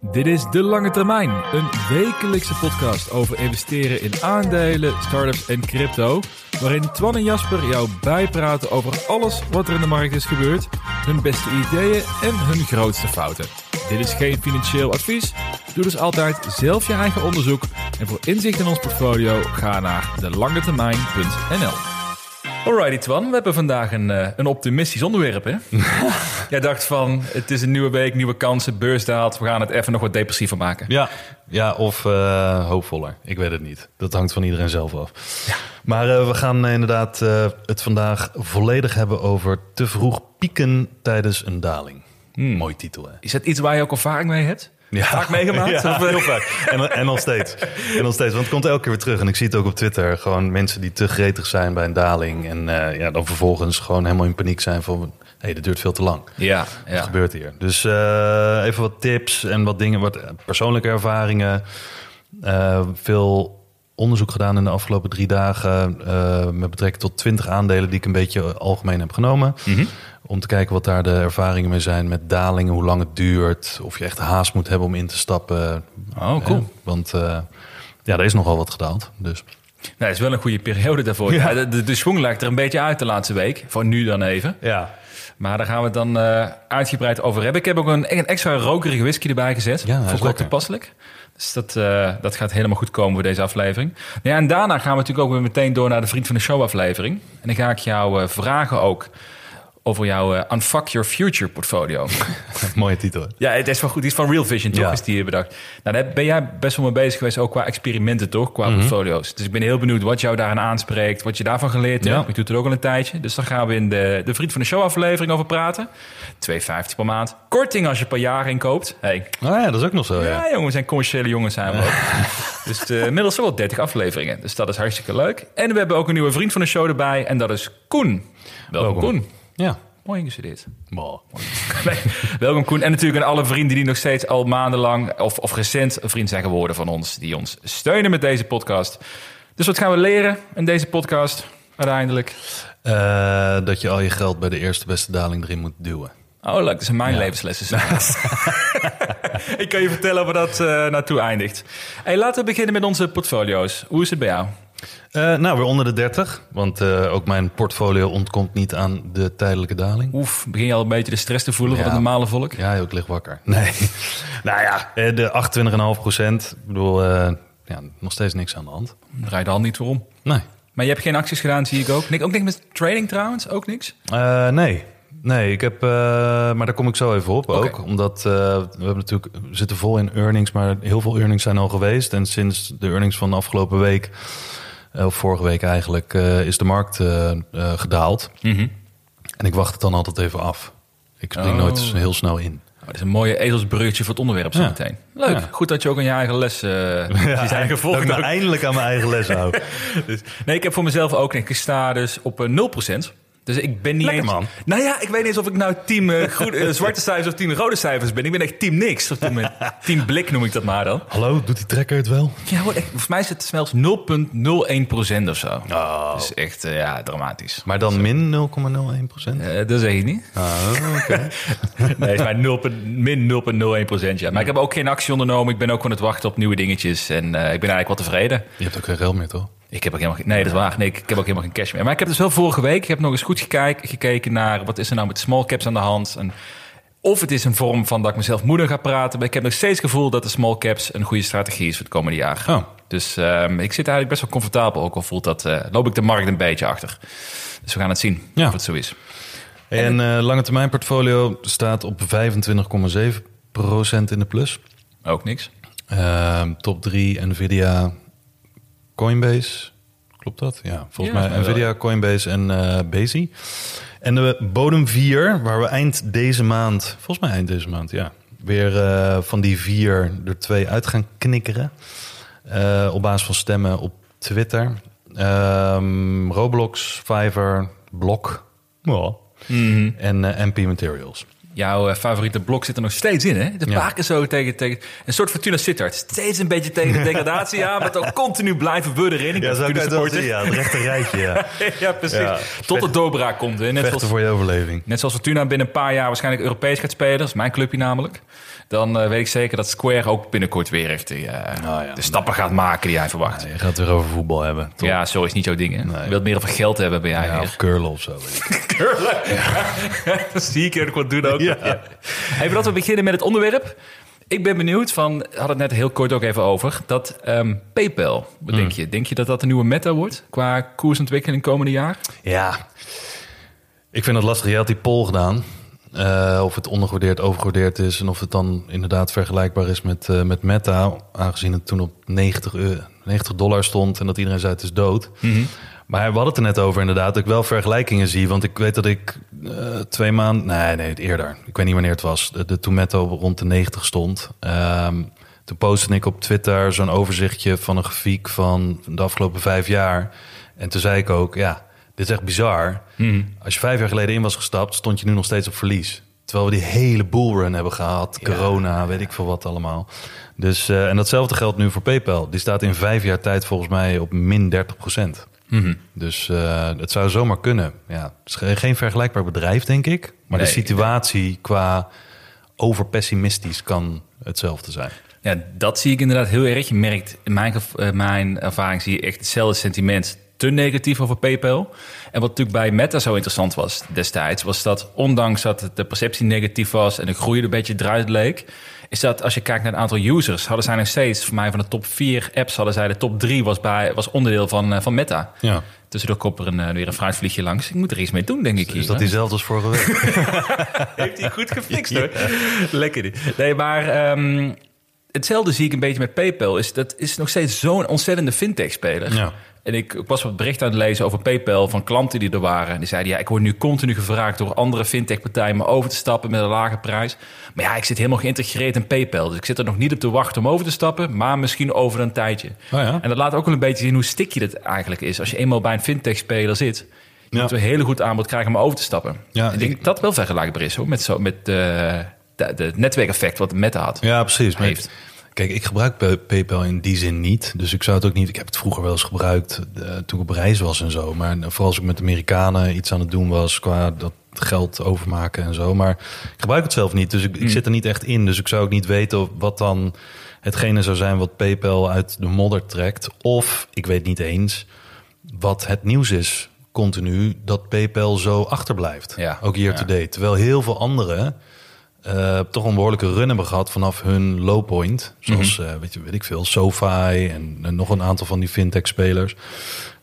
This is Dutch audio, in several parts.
Dit is De Lange Termijn, een wekelijkse podcast over investeren in aandelen, startups en crypto. Waarin Twan en Jasper jou bijpraten over alles wat er in de markt is gebeurd, hun beste ideeën en hun grootste fouten. Dit is geen financieel advies. Doe dus altijd zelf je eigen onderzoek. En voor inzicht in ons portfolio ga naar delangetermijn.nl. Alrighty Twan, we hebben vandaag een, eh, een optimistisch onderwerp hè? Jij dacht van, het is een nieuwe week, nieuwe kansen, beurs daalt. We gaan het even nog wat depressiever maken. Ja, ja of eh, hoopvoller. Ik weet het niet. Dat hangt van iedereen zelf af. Maar eh, we gaan inderdaad het vandaag volledig hebben over te vroeg pieken tijdens een daling. Mooi titel, hè? Is dat iets waar je ook ervaring mee hebt? Ja. Vaak meegemaakt? Ja, eh? heel vaak. En, en nog steeds. En nog steeds. Want het komt elke keer weer terug. En ik zie het ook op Twitter. Gewoon mensen die te gretig zijn bij een daling. En eh, ja, dan vervolgens gewoon helemaal in paniek zijn van... hé, hey, dit duurt veel te lang. Ja, Wat ja. gebeurt hier? Dus eh, even wat tips en wat dingen, wat persoonlijke ervaringen. Veel onderzoek gedaan in de afgelopen drie dagen met betrekking tot 20 aandelen die ik een beetje algemeen heb genomen. Mhm. Om te kijken wat daar de ervaringen mee zijn met dalingen, hoe lang het duurt, of je echt haast moet hebben om in te stappen. Oh, cool. Want eh, ja, er is nogal wat gedaald. Dus Nou, het is wel een goede periode daarvoor. Ja. Ja, de, de, de schwung lijkt er een beetje uit de laatste week. Voor nu dan even. ja, Maar daar gaan we het dan eh, uitgebreid over hebben. Ik heb ook een, een extra rokerige whisky erbij gezet. Ja, hij is Vond ik toepasselijk. Dus dat, eh, dat gaat helemaal goed komen voor deze aflevering. Nou ja, en daarna gaan we natuurlijk ook weer meteen door naar de Vriend van de Show aflevering. En dan ga ik jou vragen ook over jouw eh, Unfuck Your Future portfolio. mooie titel. Ja, het is wel goed. Die is van Real Vision, toch? Ja. Is die hier bedacht. Nou, daar ben jij best wel mee bezig geweest, ook qua experimenten, toch? Qua Mhm. portfolio's. Dus ik ben heel benieuwd wat jou daaraan aanspreekt, wat je daarvan geleerd Ja. hebt. Je doet het ook al een tijdje. Dus daar gaan we in de, de Vriend van de Show aflevering over praten. 2,50 per maand. Korting als je per jaar inkoopt. Hey. Ah ja, dat is ook nog zo, Ja, ja. jongen, we zijn commerciële jongens zijn we ook. dus uh, inmiddels wel 30 afleveringen. Dus dat is hartstikke leuk. En we hebben ook een nieuwe vriend van de show erbij. En dat is Koen. Welkom, Welkom. Koen. Ja. Mooi ingestudeerd. Wow. Nee, welkom Koen. En natuurlijk aan alle vrienden die nog steeds al maandenlang of, of recent een vriend zijn geworden van ons. Die ons steunen met deze podcast. Dus wat gaan we leren in deze podcast uiteindelijk? Eh, dat je al je geld bij de eerste beste daling erin moet duwen. Oh, leuk. Dat zijn mijn Ja. levenslessen. Ik kan je vertellen waar dat eh, naartoe eindigt. Hey, laten we beginnen met onze portfolio's. Hoe is het bij jou? Eh, nou, weer onder de 30. Want eh, ook mijn portfolio ontkomt niet aan de tijdelijke daling. Oef, begin je al een beetje de stress te voelen van Ja. het normale volk? Ja, ik lig wakker. Nee. nou ja, eh, de 28,5 procent. Ik bedoel, ja, nog steeds niks aan de hand. Draai de hand niet voor om. Nee. Maar je hebt geen acties gedaan, zie ik ook. Ook niks met trading trouwens? Ook niks? Nee. Nee, ik heb, maar daar kom ik zo even op ook. Omdat we hebben natuurlijk, we zitten vol in earnings, maar heel veel earnings zijn al geweest. En sinds de earnings van de afgelopen week, of vorige week eigenlijk, eh, is de markt eh, eh, gedaald. Mhm. En ik wacht het dan altijd even af. Ik spring Oh. nooit heel snel in. Oh, dat is een mooie ezelsbruggetje voor het onderwerp zo Ja. meteen. Leuk. Ja. Goed dat je ook aan je eigen les eh je zijn gevolgd. dat ik nou eindelijk aan mijn eigen les hou. Dus, nee, ik heb voor mezelf ook. Ik sta dus op eh, 0%. Dus ik ben niet Lekker, eens... man. Nou ja, ik weet niet eens of ik nou team eh, groene- eh, zwarte cijfers of team rode cijfers ben. Ik ben echt team niks. Of team, team blik noem ik dat maar dan. Hallo, doet die trekker het wel? Ja, hoor, echt, volgens mij is het zelfs 0,01% of zo. Oh. Dat is echt, eh, ja, dramatisch. Maar dan min 0,01 procent? Eh, dat zeg ik niet. Ah, oké. Nee, maar 0, min 0,01 ja. Maar ik heb ook geen actie ondernomen. Ik ben ook aan het wachten op nieuwe dingetjes. En eh, ik ben eigenlijk wel tevreden. Je hebt ook geen geld meer, toch? Ik heb ook helemaal geen... Nee, dat is waar. Nee, ik, ik heb ook helemaal geen cash meer. Maar ik heb dus wel vorige week... Ik heb nog eens goed gekeken, gekeken naar... Wat is er nou met small caps aan de hand? En of het is een vorm van dat ik mezelf moeder ga praten. Maar ik heb nog steeds het gevoel dat de small caps... een goede strategie is voor het komende jaar. Oh. Dus ehm, ik zit eigenlijk best wel comfortabel. Ook al voelt dat... eh, loop ik de markt een beetje achter. Dus we gaan het zien Ja. of het zo is. En eh lange termijn portfolio staat op 25,7 procent in de plus. Ook niks. Ehm, top 3 Nvidia, Coinbase, Klopt dat? Ja, volgens Ja, mij Nvidia, Coinbase en eh Bezi. En de bodem vier, waar we eind deze maand, volgens mij eind deze maand, ja, weer eh, van die vier er twee uit gaan knikkeren. Eh, op basis van stemmen op Twitter. Ehm, Roblox, Fiverr, Blok ja. en MP Materials. Jouw eh, favoriete blok zit er nog steeds in, hè? De Ja. keer zo tegen, tegen... Een soort Fortuna Sittard. Steeds een beetje tegen de degradatie aan, maar toch continu blijven we erin. Ik ben Fortuna supporter. Ja, het rechte rijtje, ja. ja, precies. Ja. Tot de doorbraak komt. Hè? Net zoals, voor je overleving. net zoals Fortuna binnen een paar jaar waarschijnlijk Europees gaat spelen. Dat is mijn clubje namelijk. Dan eh, weet ik zeker dat Square ook binnenkort weer echt eh, ja. de stappen gaat maken die hij verwacht. Je gaat het weer over voetbal hebben. Ja, zo is niet jouw ding. Hè? Nee. Je wilt meer over geld hebben bij jij Ja, of curlen of zo. curlen. Dat zie ik ook wat doen ook. Ja. Hey, voordat we beginnen met het onderwerp. Ik ben benieuwd van, we hadden het net heel kort ook even over, dat ehm, PayPal, wat denk je? Denk je dat dat een nieuwe meta wordt qua koersontwikkeling komende jaar? Ja, ik vind het lastig. Je had die poll gedaan. Eh, of het ondergewaardeerd, overgewaardeerd is. En of het dan inderdaad vergelijkbaar is met, eh, met Meta. Aangezien het toen op 90, euro, 90 dollar stond. En dat iedereen zei het is dood. Maar we hadden het er net over inderdaad. Dat ik wel vergelijkingen zie. Want ik weet dat ik eh, twee maanden... Nee, nee, eerder. Ik weet niet wanneer het was. De, de, toen Meta rond de 90 stond. Ehm, toen postte ik op Twitter zo'n overzichtje van een grafiek van de afgelopen vijf jaar. En toen zei ik ook, ja, dit is echt bizar. Als je vijf jaar geleden in was gestapt, stond je nu nog steeds op verlies. Terwijl we die hele bullrun hebben gehad. Corona, weet ik veel wat allemaal. Dus, eh, en datzelfde geldt nu voor PayPal. Die staat in vijf jaar tijd volgens mij op min 30 procent. Dus eh, het zou zomaar kunnen. Ja, het is ge- geen vergelijkbaar bedrijf, denk ik. Maar de Nee. situatie qua overpessimistisch kan hetzelfde zijn. Ja, dat zie ik inderdaad heel erg. Je merkt, in mijn, eh, mijn ervaring zie je echt hetzelfde sentiment te negatief over PayPal. En wat natuurlijk bij Meta zo interessant was destijds, was dat ondanks dat de perceptie negatief was en de groei er een beetje eruit leek, is dat als je kijkt naar het aantal users, hadden zij nog steeds, voor mij van de top 4 apps, hadden zij de top 3 was, bij, was onderdeel van, eh, van Meta. Ja. Tussendoor komt er een, eh, weer een fruitvliegje langs. Ik moet er iets mee doen, denk ik. hier, Is dat diezelfde als vorige week? Heeft hij goed gefixt hoor. Lekker dit. Nee, maar ehm, hetzelfde zie ik een beetje met PayPal. Is, dat is nog steeds zo'n ontzettende fintech-speler. Ja. En ik was wat bericht aan het lezen over PayPal van klanten die er waren. En die zeiden, ja, ik word nu continu gevraagd door andere fintech-partijen... om over te stappen met een lage prijs. Maar ja, ik zit helemaal geïntegreerd in PayPal. Dus ik zit er nog niet op te wachten om over te stappen... maar misschien over een tijdje. Oh ja. En dat laat ook wel een beetje zien hoe sticky dat eigenlijk is. Als je eenmaal bij een fintech-speler zit... Ja. moet een hele goed aanbod krijgen om over te stappen. Ja, ik denk ik- dat dat wel vergelijkbaar is hoor, met, zo, met eh, de, netwerkeffect wat Meta had. Ja, precies. Maar Heeft. Kijk, ik gebruik Pay- PayPal in die zin niet. Dus ik zou het ook niet... Ik heb het vroeger wel eens gebruikt eh, toen ik op reis was en zo. Maar vooral als ik met Amerikanen iets aan het doen was... qua dat geld overmaken en zo. Maar ik gebruik het zelf niet. Dus ik, ik zit er niet echt in. Dus ik zou ook niet weten wat dan hetgene zou zijn... wat PayPal uit de modder trekt. Of, ik weet niet eens, wat het nieuws is continu... dat PayPal zo achterblijft. Ja. Ook year to date. Terwijl heel veel anderen eh, toch een behoorlijke run hebben gehad vanaf hun low point. Zoals, eh, weet, je, weet ik veel, SoFi en, en nog een aantal van die fintech-spelers.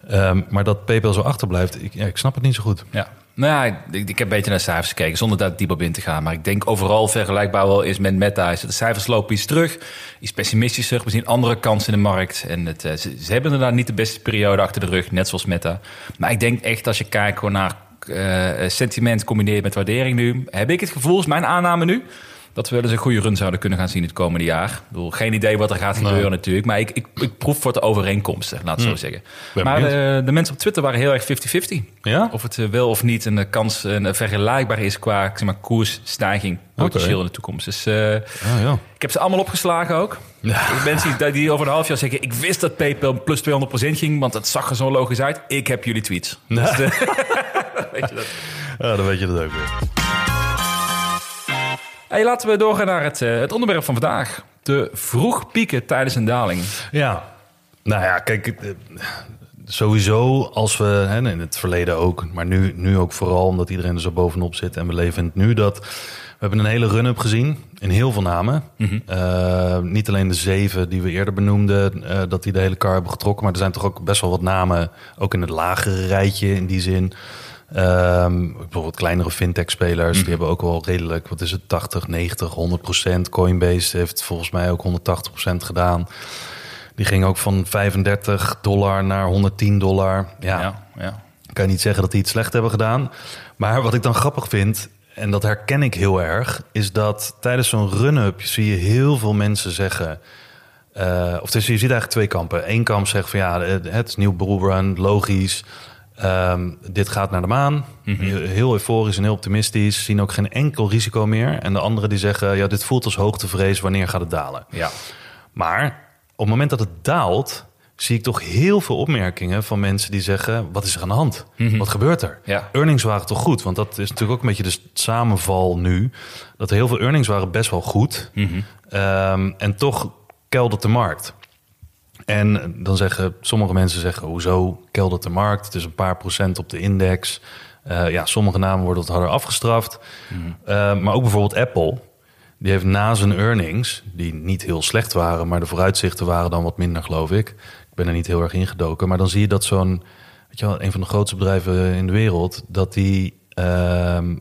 Ehm, maar dat PayPal zo achterblijft, ik, ja, ik snap het niet zo goed. Ja. Nou ja, ik, ik heb een beetje naar cijfers gekeken, zonder daar diep op in te gaan. Maar ik denk overal vergelijkbaar wel is met Meta. Is de cijfers lopen iets terug, iets pessimistischer. We zien andere kansen in de markt. En het, eh, ze, ze hebben inderdaad niet de beste periode achter de rug, net zoals Meta. Maar ik denk echt als je kijkt gewoon naar eh, sentiment combineert met waardering nu... heb ik het gevoel, is mijn aanname nu... dat we wel eens een goede run zouden kunnen gaan zien het komende jaar. Ik bedoel, geen idee wat er gaat gebeuren natuurlijk. Maar ik, ik, ik proef voor de overeenkomsten, laat het zo zeggen. Ben maar de, de mensen op Twitter waren heel erg 50-50. Ja? Of het eh, wel of niet een kans een, vergelijkbaar is qua zeg maar, koersstijging potentieel in de toekomst. Dus eh, Ah, ja. ik heb ze allemaal opgeslagen ook. Dus mensen die, die over een half jaar zeggen... ik wist dat PayPal plus 200% ging, want het zag er zo logisch uit. Ik heb jullie tweets. Dus, eh, weet je dat. ja, dan weet je dat ook weer. Hey, laten we doorgaan naar het, eh, het onderwerp van vandaag. De vroeg pieken tijdens een daling. Ja, nou ja, kijk, eh, sowieso als we, hè, in het verleden ook, maar nu, nu ook vooral omdat iedereen er zo bovenop zit en we leven in het nu, dat we hebben een hele run-up gezien in heel veel namen. Eh, niet alleen de zeven die we eerder benoemden, eh, dat die de hele kar hebben getrokken, maar er zijn toch ook best wel wat namen, ook in het lagere rijtje in die zin. Ehm, bijvoorbeeld kleinere fintech-spelers, die hebben ook wel redelijk, wat is het, 80, 90, 100 procent. Coinbase heeft volgens mij ook 180 procent gedaan. Die ging ook van 35 dollar naar 110 dollar. Ja, Ja, ja. kan je niet zeggen dat die iets slecht hebben gedaan. Maar wat ik dan grappig vind, en dat herken ik heel erg, is dat tijdens zo'n run-up zie je heel veel mensen zeggen. eh, of dus je ziet eigenlijk twee kampen. Eén kamp zegt van ja, het het is nieuw bullrun, logisch. Ehm, dit gaat naar de maan. Heel euforisch en heel optimistisch. Zien ook geen enkel risico meer. En de anderen die zeggen, ja, dit voelt als hoogtevrees. Wanneer gaat het dalen? ja. Maar op het moment dat het daalt, zie ik toch heel veel opmerkingen van mensen die zeggen: wat is er aan de hand? Wat gebeurt er? Ja. Earnings waren toch goed? Want dat is natuurlijk ook een beetje de samenval nu. Dat heel veel earnings waren best wel goed. Ehm, en toch keldert de markt. En dan zeggen sommige mensen zeggen: hoezo keldert de markt? Het is een paar procent op de index. Eh, ja, sommige namen worden wat harder afgestraft. Eh, maar ook bijvoorbeeld Apple. Die heeft na zijn earnings, die niet heel slecht waren, maar de vooruitzichten waren dan wat minder, geloof ik. Ik ben er niet heel erg ingedoken. Maar dan zie je dat zo'n, weet je wel, een van de grootste bedrijven in de wereld, dat die ehm,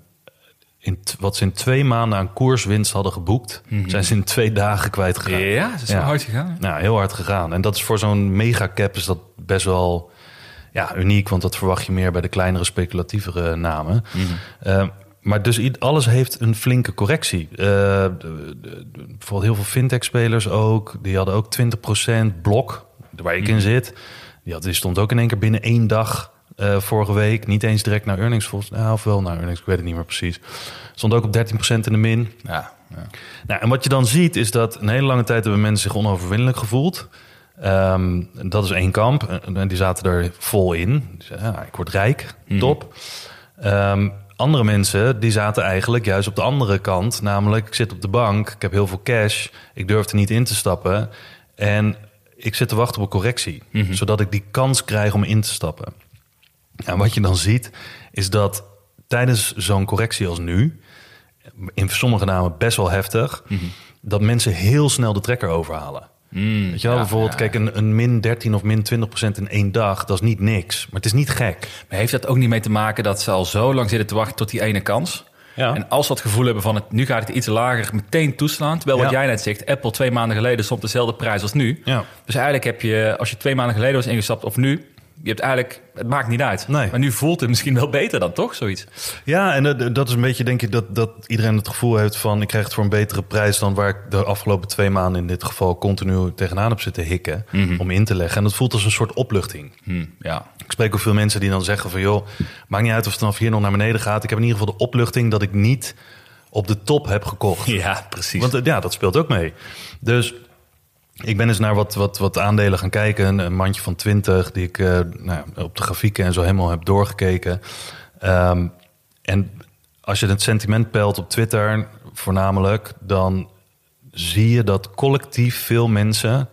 in wat ze in twee maanden aan koerswinst hadden geboekt, zijn ze in twee dagen kwijtgeraakt. Ja, Ja. wel hard gegaan. Nou, heel hard gegaan. En dat is voor zo'n megacap is dat best wel ja, uniek, want dat verwacht je meer bij de kleinere speculatievere namen. Eh, maar dus alles heeft een flinke correctie. De- de- de- bijvoorbeeld heel veel fintech-spelers ook. Die hadden ook 20% blok, waar ik in zit. Die, had, die stond ook in één keer binnen één dag eh, vorige week. Niet eens direct naar earnings, volgens nou, of wel naar earnings, ik weet het niet meer precies. Stond ook op 13% in de min. Ja, ja. Nou, en wat je dan ziet is dat een hele lange tijd hebben mensen zich onoverwinnelijk gevoeld. Ehm, dat is één kamp. En die zaten er vol in. Ja, ik word rijk, top. Ehm, andere mensen die zaten eigenlijk juist op de andere kant. Namelijk, ik zit op de bank, ik heb heel veel cash. Ik durf er niet in te stappen. En ik zit te wachten op een correctie. Zodat ik die kans krijg om in te stappen. En wat je dan ziet, is dat tijdens zo'n correctie als nu... in sommige namen best wel heftig... dat mensen heel snel de trekker overhalen. Weet je wel, ja, bijvoorbeeld, ja, kijk, een, een min 13 of min 20 procent in één dag... dat is niet niks, maar het is niet gek. Maar heeft dat ook niet mee te maken dat ze al zo lang zitten te wachten tot die ene kans? Ja. En als ze dat gevoel hebben van het, nu gaat het iets lager, meteen toeslaan. Terwijl wat jij net zegt, Apple twee maanden geleden stond dezelfde prijs als nu. Dus eigenlijk heb je, als je twee maanden geleden was ingestapt of nu, je hebt eigenlijk, het maakt niet uit. Nee. Maar nu voelt het misschien wel beter dan toch, zoiets? Ja, en dat, dat is een beetje, denk ik, dat, dat iedereen het gevoel heeft van... ik krijg het voor een betere prijs dan waar ik de afgelopen twee maanden... in dit geval continu tegenaan heb zitten hikken om in te leggen. En dat voelt als een soort opluchting. Hm, ja. Ik spreek ook veel mensen die dan zeggen van... joh, maakt niet uit of het vanaf hier nog naar beneden gaat. Ik heb in ieder geval de opluchting dat ik niet op de top heb gekocht. ja, precies. Want eh, ja, dat speelt ook mee. Dus ik ben eens naar wat, wat, wat aandelen gaan kijken. Een, mandje van 20 die ik eh, nou, ja, op de grafieken en zo helemaal heb doorgekeken. Ehm, en als je het sentiment peilt op Twitter voornamelijk... dan zie je dat collectief veel mensen...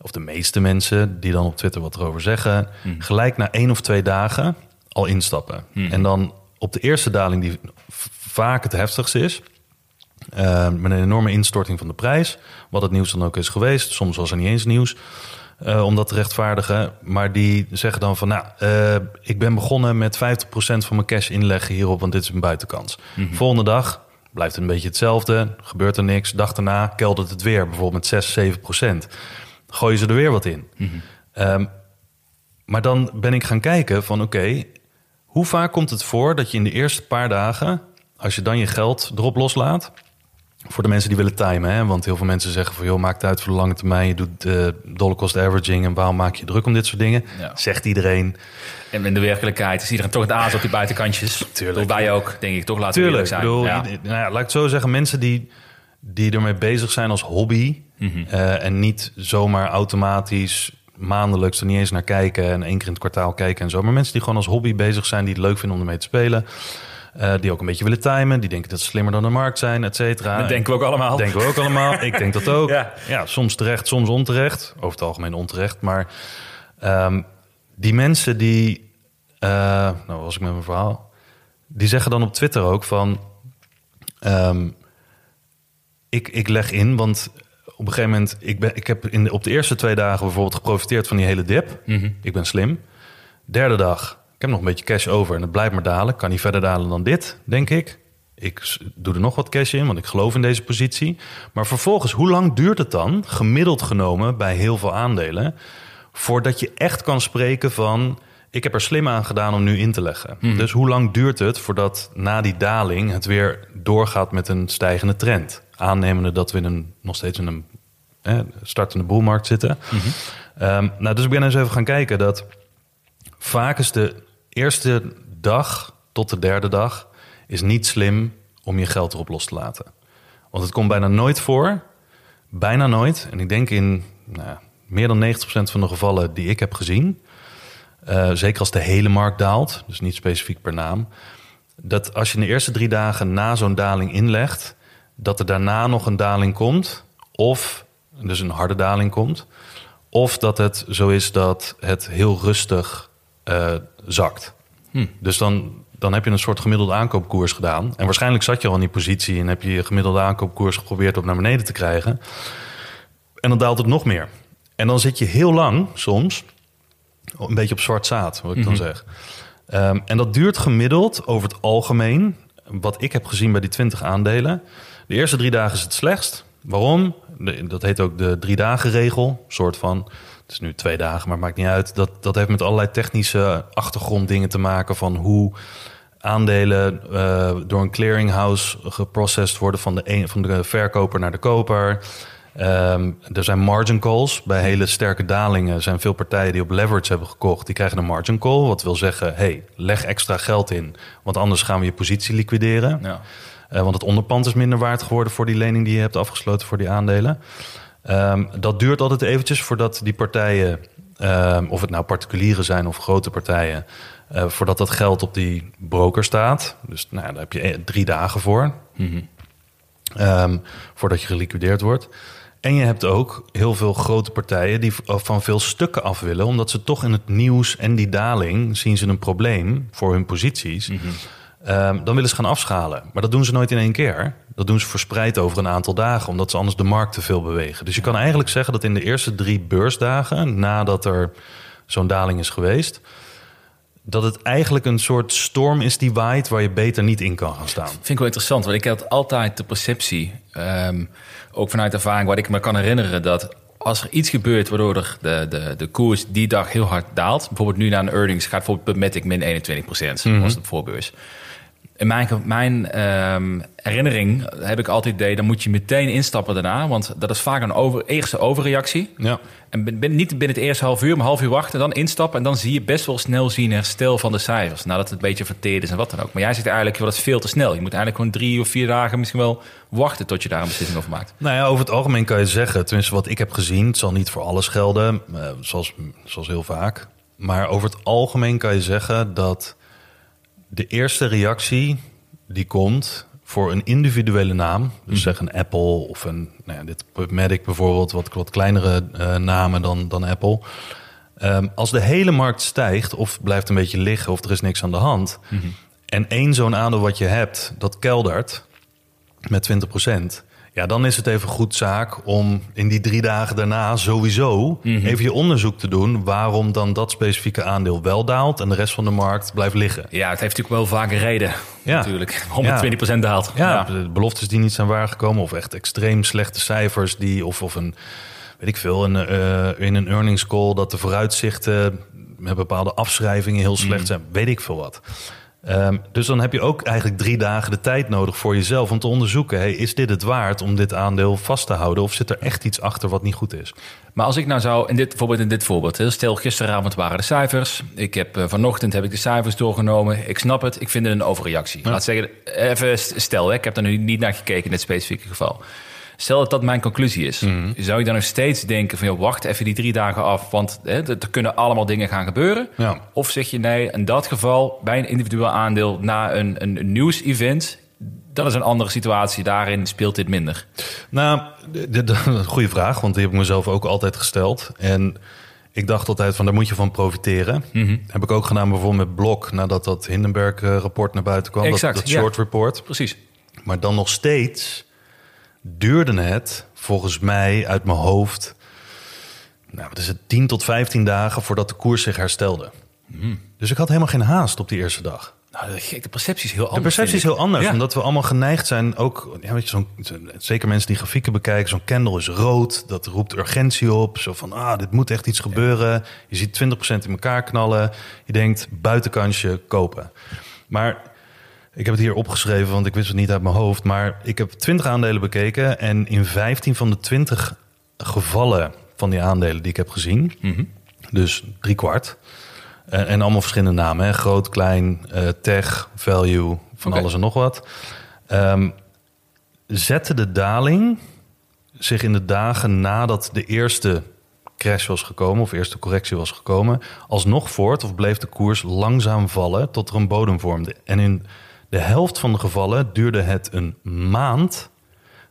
of de meeste mensen die dan op Twitter wat erover zeggen... gelijk na één of twee dagen al instappen. En dan op de eerste daling die vaak het heftigste is... Uh, met een enorme instorting van de prijs. Wat het nieuws dan ook is geweest. Soms was er niet eens nieuws uh, om dat te rechtvaardigen. Maar die zeggen dan van... nou, uh, ik ben begonnen met 50% van mijn cash inleggen hierop... want dit is een buitenkans. Volgende dag blijft het een beetje hetzelfde. Gebeurt er niks. Dag daarna keldert het weer. Bijvoorbeeld met 6, 7%. Gooien ze er weer wat in. Um, maar dan ben ik gaan kijken van... oké, hoe vaak komt het voor dat je in de eerste paar dagen... als je dan je geld erop loslaat... Voor de mensen die willen timen, hè? want heel veel mensen zeggen van... joh, maakt het uit voor de lange termijn, je doet uh, dollar cost averaging... en waarom maak je druk om dit soort dingen? Ja. Zegt iedereen. En in de werkelijkheid is iedereen toch het aanzet op die buitenkantjes. Tuurlijk. Wij ook, denk ik, toch laten Tuurlijk, we zijn. bedoel, ja. nou ja, laat ik het zo zeggen, mensen die, die ermee bezig zijn als hobby... Mhm. Uh, en niet zomaar automatisch maandelijks er niet eens naar kijken... en één keer in het kwartaal kijken en zo. Maar mensen die gewoon als hobby bezig zijn, die het leuk vinden om ermee te spelen... Uh, die ook een beetje willen timen. Die denken dat ze slimmer dan de markt zijn, et cetera. Dat denken we ook allemaal. Denken we ook allemaal. Ik denk dat ook. Ja. ja. soms terecht, soms onterecht. Over het algemeen onterecht. Maar um, die mensen die... Uh, nou, was ik met mijn verhaal. Die zeggen dan op Twitter ook van... Um, ik, ik leg in, want op een gegeven moment... Ik, ben, ik heb in op de eerste twee dagen bijvoorbeeld geprofiteerd van die hele dip. Mhm. Mm -hmm. Ik ben slim. Derde dag ik heb nog een beetje cash over en het blijft maar dalen. Kan niet verder dalen dan dit, denk ik. Ik doe er nog wat cash in, want ik geloof in deze positie. Maar vervolgens, hoe lang duurt het dan, gemiddeld genomen bij heel veel aandelen, voordat je echt kan spreken van. Ik heb er slim aan gedaan om nu in te leggen. Dus hoe lang duurt het voordat na die daling het weer doorgaat met een stijgende trend? Aannemende dat we in een, nog steeds in een eh, startende boelmarkt zitten. Ehm, nou, dus ik ben eens even gaan kijken dat vaak is de eerste dag tot de derde dag is niet slim om je geld erop los te laten. Want het komt bijna nooit voor, bijna nooit. En ik denk in nou, meer dan 90% van de gevallen die ik heb gezien, eh, zeker als de hele markt daalt, dus niet specifiek per naam, dat als je de eerste drie dagen na zo'n daling inlegt, dat er daarna nog een daling komt, of dus een harde daling komt, of dat het zo is dat het heel rustig eh, zakt. Dus dan, dan heb je een soort gemiddelde aankoopkoers gedaan. En waarschijnlijk zat je al in die positie en heb je je gemiddelde aankoopkoers geprobeerd op naar beneden te krijgen. En dan daalt het nog meer. En dan zit je heel lang soms een beetje op zwart zaad, wat ik dan zeg. Ehm, en dat duurt gemiddeld over het algemeen, wat ik heb gezien bij die 20 aandelen. De eerste drie dagen is het slechtst. Waarom? De- dat heet ook de drie dagen regel, soort van. Het is nu twee dagen, maar maakt niet uit. Dat, dat heeft met allerlei technische achtergronddingen te maken van hoe aandelen eh, door een clearinghouse geprocessed worden van de, een, van de verkoper naar de koper. Ehm, er zijn margin calls. Bij hele sterke dalingen zijn veel partijen die op leverage hebben gekocht. Die krijgen een margin call. Wat wil zeggen, hey, leg extra geld in. Want anders gaan we je positie liquideren. Ja. Eh, want het onderpand is minder waard geworden voor die lening die je hebt afgesloten voor die aandelen. Ehm, dat duurt altijd eventjes voordat die partijen, ehm, of het nou particulieren zijn of grote partijen, eh, voordat dat geld op die broker staat. Dus nou, daar heb je eh, drie dagen voor. Ehm, voordat je geliquideerd wordt. En je hebt ook heel veel grote partijen die v- van veel stukken af willen, omdat ze toch in het nieuws en die daling zien ze een probleem voor hun posities. Ehm, dan willen ze gaan afschalen. Maar dat doen ze nooit in één keer. Dat doen ze verspreid over een aantal dagen, omdat ze anders de markt te veel bewegen. Dus je kan eigenlijk zeggen dat in de eerste drie beursdagen, nadat er zo'n daling is geweest, dat het eigenlijk een soort storm is die waait waar je beter niet in kan gaan staan. Vind ik wel interessant, want ik had altijd de perceptie, ehm, ook vanuit ervaring, wat ik me kan herinneren, dat als er iets gebeurt waardoor er de, de, de koers die dag heel hard daalt, bijvoorbeeld nu naar een earnings gaat bijvoorbeeld Matic min 21 procent, was het voorbeurs. In mijn, mijn ehm, herinnering heb ik altijd idee, dan moet je meteen instappen daarna, want dat is vaak een over, eerste overreactie. Ja. En ben, niet binnen het eerste half uur, maar half uur wachten, dan instappen. En dan zie je best wel snel zien herstel van de cijfers. Nadat het een beetje verteerd is en wat dan ook. Maar jij zegt eigenlijk, dat is veel te snel. Je moet eigenlijk gewoon drie of vier dagen misschien wel wachten tot je daar een beslissing over maakt. Nou ja, over het algemeen kan je zeggen, tenminste wat ik heb gezien, het zal niet voor alles gelden, eh, zoals, zoals heel vaak. Maar over het algemeen kan je zeggen dat de eerste reactie die komt voor een individuele naam, dus zeg een Apple of een, nou ja, dit Pubmatic bijvoorbeeld, wat, wat kleinere eh, namen dan, dan Apple. Ehm, als de hele markt stijgt of blijft een beetje liggen of er is niks aan de hand, en één zo'n aandeel wat je hebt, dat keldert, met 20%. Ja, dan is het even goed zaak om in die drie dagen daarna sowieso even je onderzoek te doen waarom dan dat specifieke aandeel wel daalt en de rest van de markt blijft liggen. Ja, het heeft natuurlijk wel vaak een reden. Ja. Natuurlijk. 120% daalt. Ja, de beloftes die niet zijn waargekomen of echt extreem slechte cijfers die of, of een weet ik veel, een, eh, in een earnings call dat de vooruitzichten met bepaalde afschrijvingen heel slecht zijn, weet ik veel wat. Ehm, dus dan heb je ook eigenlijk drie dagen de tijd nodig voor jezelf om te onderzoeken: hey, is dit het waard om dit aandeel vast te houden? Of zit er echt iets achter wat niet goed is? Maar als ik nou zou, in dit, bijvoorbeeld in dit voorbeeld, hè, stel gisteravond waren de cijfers. Ik heb eh, vanochtend heb ik de cijfers doorgenomen. Ik snap het, ik vind het een overreactie. Laat zeggen, even stel, hè, ik heb er nu niet naar gekeken in dit specifieke geval. Stel dat dat mijn conclusie is. Zou je dan nog steeds denken van, joh, wacht even die drie dagen af, want hè, er kunnen allemaal dingen gaan gebeuren? Ja. Of zeg je nee, in dat geval bij een individueel aandeel na een, een, een nieuws-event, dat is een andere situatie. Daarin speelt dit minder. Nou, goede vraag, want die heb ik mezelf ook altijd gesteld. En ik dacht altijd van, daar moet je van profiteren. Heb ik ook gedaan bijvoorbeeld met Blok, nadat dat Hindenburg-rapport naar buiten kwam. Exact, dat, dat ja. short report. Precies. Maar dan nog steeds duurde het, volgens mij uit mijn hoofd, nou, wat is het, 10 tot 15 dagen voordat de koers zich herstelde. Dus ik had helemaal geen haast op die eerste dag. Nou, de, de perceptie is heel De anders. perceptie is heel anders, Ja. omdat we allemaal geneigd zijn. Ook, ja, weet je, zo'n, zeker mensen die grafieken bekijken, zo'n candle is rood. Dat roept urgentie op. Zo van, ah, dit moet echt iets gebeuren. Je ziet 20% in elkaar knallen. Je denkt, buitenkansje kopen. Maar ik heb het hier opgeschreven, want ik wist het niet uit mijn hoofd. Maar ik heb 20 aandelen bekeken. En in 15 van de 20 gevallen van die aandelen die ik heb gezien, Mhm. dus drie kwart. En, en allemaal verschillende namen. Hè? Groot, klein, eh, tech, value, van alles en nog wat. Ehm, zette de daling zich in de dagen nadat de eerste crash was gekomen... of eerste correctie was gekomen... alsnog voort of bleef de koers langzaam vallen tot er een bodem vormde. En in de helft van de gevallen duurde het een maand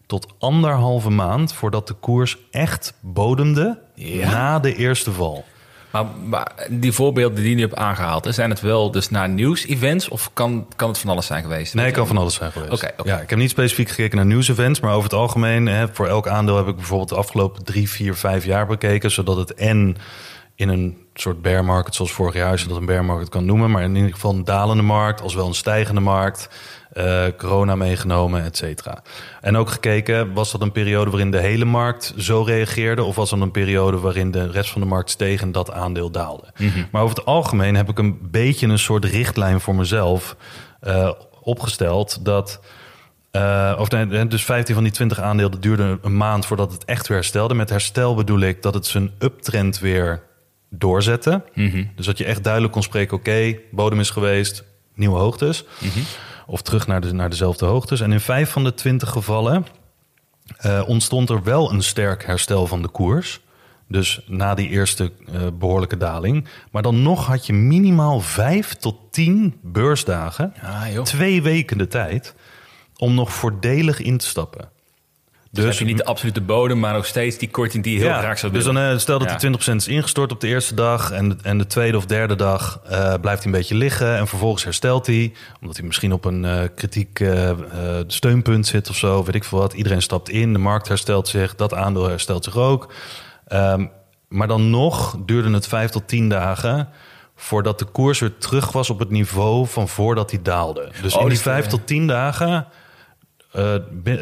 tot anderhalve maand... voordat de koers echt bodemde Ja? na de eerste val. Maar, maar die voorbeelden die je nu hebt aangehaald, zijn het wel dus naar nieuws-events of kan, kan het van alles zijn geweest? Nee, het kan van alles zijn geweest. Oké, oké. Ja, ik heb niet specifiek gekeken naar nieuwsevents, maar over het algemeen, hè, voor elk aandeel heb ik bijvoorbeeld de afgelopen drie, vier, vijf jaar bekeken, zodat het en in een soort bear market, zoals vorig jaar, als je dat een bear market kan noemen, maar in ieder geval een dalende markt, als wel een stijgende markt, eh, corona meegenomen, et cetera. En ook gekeken, was dat een periode waarin de hele markt zo reageerde, of was dat een periode waarin de rest van de markt steeg en dat aandeel daalde? Maar over het algemeen heb ik een beetje een soort richtlijn voor mezelf eh, opgesteld dat. eh, of nee, dus 15 van die 20 aandelen duurde een maand voordat het echt weer herstelde. Met herstel bedoel ik dat het zijn uptrend weer doorzette. Dus dat je echt duidelijk kon spreken: oké, bodem is geweest, nieuwe hoogtes. Of terug naar, de, naar dezelfde hoogtes. En in vijf van de 20 gevallen eh, ontstond er wel een sterk herstel van de koers. Dus na die eerste eh, behoorlijke daling. Maar dan nog had je minimaal vijf tot tien beursdagen. Ah. Twee weken de tijd. Om nog voordelig in te stappen. Dus heb je niet de absolute bodem, maar nog steeds die korting die je heel graag zou dus willen. dan eh, stel dat die 20% is ingestort op de eerste dag en, de- en de tweede of derde dag eh, blijft hij een beetje liggen en vervolgens herstelt hij, omdat hij misschien op een eh, kritiek steunpunt zit of zo, weet ik veel wat. Iedereen stapt in, de markt herstelt zich, dat aandeel herstelt zich ook. Ehm, maar dan nog duurde het vijf tot tien dagen voordat de koers weer terug was op het niveau van voordat hij daalde. Dus Oh, in die dus, vijf tot tien dagen eh,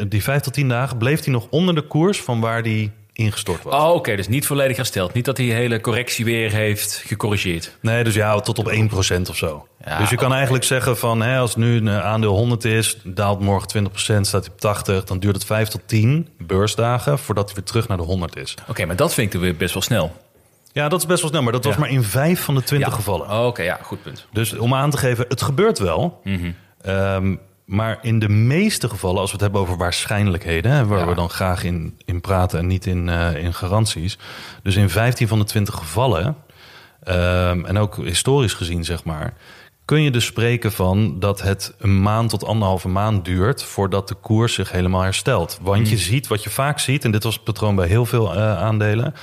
die vijf tot tien dagen bleef hij nog onder de koers van waar hij ingestort was. Oh, oké, dus niet volledig hersteld. Niet dat hij hele correctie weer heeft gecorrigeerd. Nee, dus ja, tot op 1% of zo. Ja, dus je kan eigenlijk zeggen van... Hè, als nu een aandeel 100 is, daalt morgen 20%, staat hij op 80... dan duurt het 5 tot 10 beursdagen voordat hij weer terug naar de 100 is. Oké, maar dat vind ik weer best wel snel. Ja, dat is best wel snel, maar dat was maar in 5 van de 20 Ja. gevallen. Oh, Oké, ja, goed punt. Dus om aan te geven, het gebeurt wel. Ehm, maar in de meeste gevallen, als we het hebben over waarschijnlijkheden, hè, waar Ja. we dan graag in, in praten en niet in, eh, in garanties. Dus in 15 van de 20 gevallen, ehm, en ook historisch gezien, zeg maar, kun je dus spreken van dat het een maand tot anderhalve maand duurt voordat de koers zich helemaal herstelt. Want je ziet wat je vaak ziet, en dit was het patroon bij heel veel eh, aandelen.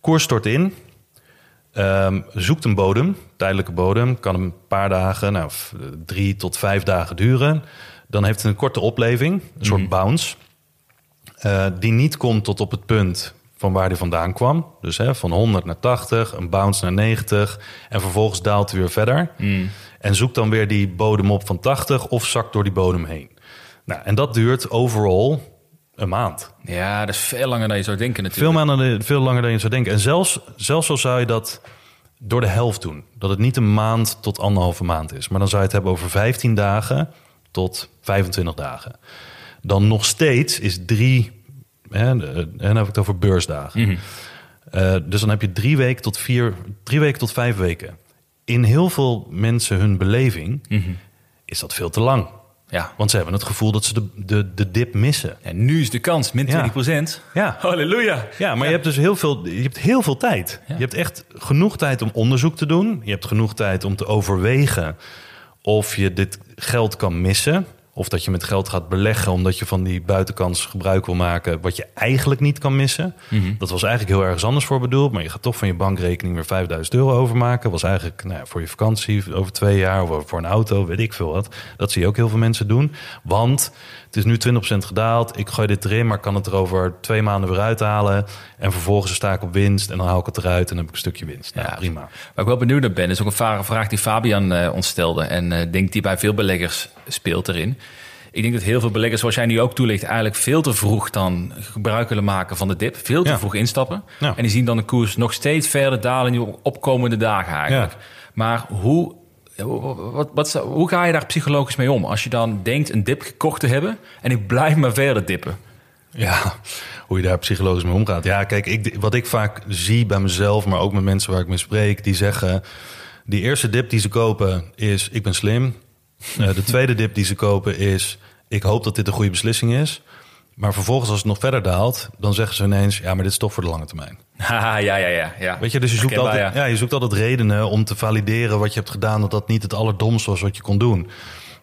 Koers stort in, Ehm, zoekt een bodem, tijdelijke bodem, kan een paar dagen, nou drie tot vijf dagen duren. Dan heeft het een korte opleving, een soort bounce, eh, die niet komt tot op het punt van waar die vandaan kwam. Dus hè, van 100 naar 80, een bounce naar 90 en vervolgens daalt hij weer verder. En zoekt dan weer die bodem op van 80 of zakt door die bodem heen. Nou, en dat duurt overal een maand. Ja, dat is veel langer dan je zou denken natuurlijk. Veel, maanden, veel langer dan je zou denken. En zelfs, zelfs zo zou je dat door de helft doen. Dat het niet een maand tot anderhalve maand is. Maar dan zou je het hebben over 15 dagen tot 25 dagen. Dan nog steeds is drie... Hè, en dan heb ik het over beursdagen. Eh, dus dan heb je drie weken tot vier... Drie weken tot vijf weken. In heel veel mensen hun beleving is dat veel te lang. Ja. Want ze hebben het gevoel dat ze de, de, de dip missen. En nu is de kans, min 20% Ja. Halleluja. Ja, maar je hebt dus heel veel, je hebt heel veel tijd. Ja. Je hebt echt genoeg tijd om onderzoek te doen. Je hebt genoeg tijd om te overwegen of je dit geld kan missen. Of dat je met geld gaat beleggen omdat je van die buitenkans gebruik wil maken, wat je eigenlijk niet kan missen. Mhm. Dat was eigenlijk heel ergens anders voor bedoeld, maar je gaat toch van je bankrekening weer 5000 euro overmaken. Was eigenlijk nou ja, voor je vakantie over twee jaar of voor een auto, weet ik veel wat. Dat zie je ook heel veel mensen doen. Want het is nu 20% gedaald. Ik gooi dit erin, maar kan het er over twee maanden weer uithalen. En vervolgens sta ik op winst en dan haal ik het eruit en dan heb ik een stukje winst. Nou, Ja. prima. Waar ik wel benieuwd naar ben, is ook een vraag die Fabian eh, ons stelde. En eh denk die bij veel beleggers speelt erin. Ik denk dat heel veel beleggers, zoals jij nu ook toelicht, eigenlijk veel te vroeg dan gebruik willen maken van de dip. Veel te Ja. vroeg instappen. Ja. En die zien dan de koers nog steeds verder dalen in die opkomende dagen eigenlijk. Ja. Maar hoe, wat, wat, hoe ga je daar psychologisch mee om? Als je dan denkt een dip gekocht te hebben en ik blijf maar verder dippen. Ja, hoe je daar psychologisch mee omgaat. Ja, kijk, ik, wat ik vaak zie bij mezelf, maar ook met mensen waar ik mee spreek, die zeggen: die eerste dip die ze kopen is: ik ben slim. Eh, de tweede dip die ze kopen is: ik hoop dat dit een goede beslissing is. Maar vervolgens, als het nog verder daalt, dan zeggen ze ineens: ja, maar dit is toch voor de lange termijn. Ja, ja, ja, ja. Weet je, dus je zoekt, Herkenbaar, altijd, ja. ja. je zoekt altijd redenen om te valideren wat je hebt gedaan, dat dat niet het allerdomste was wat je kon doen.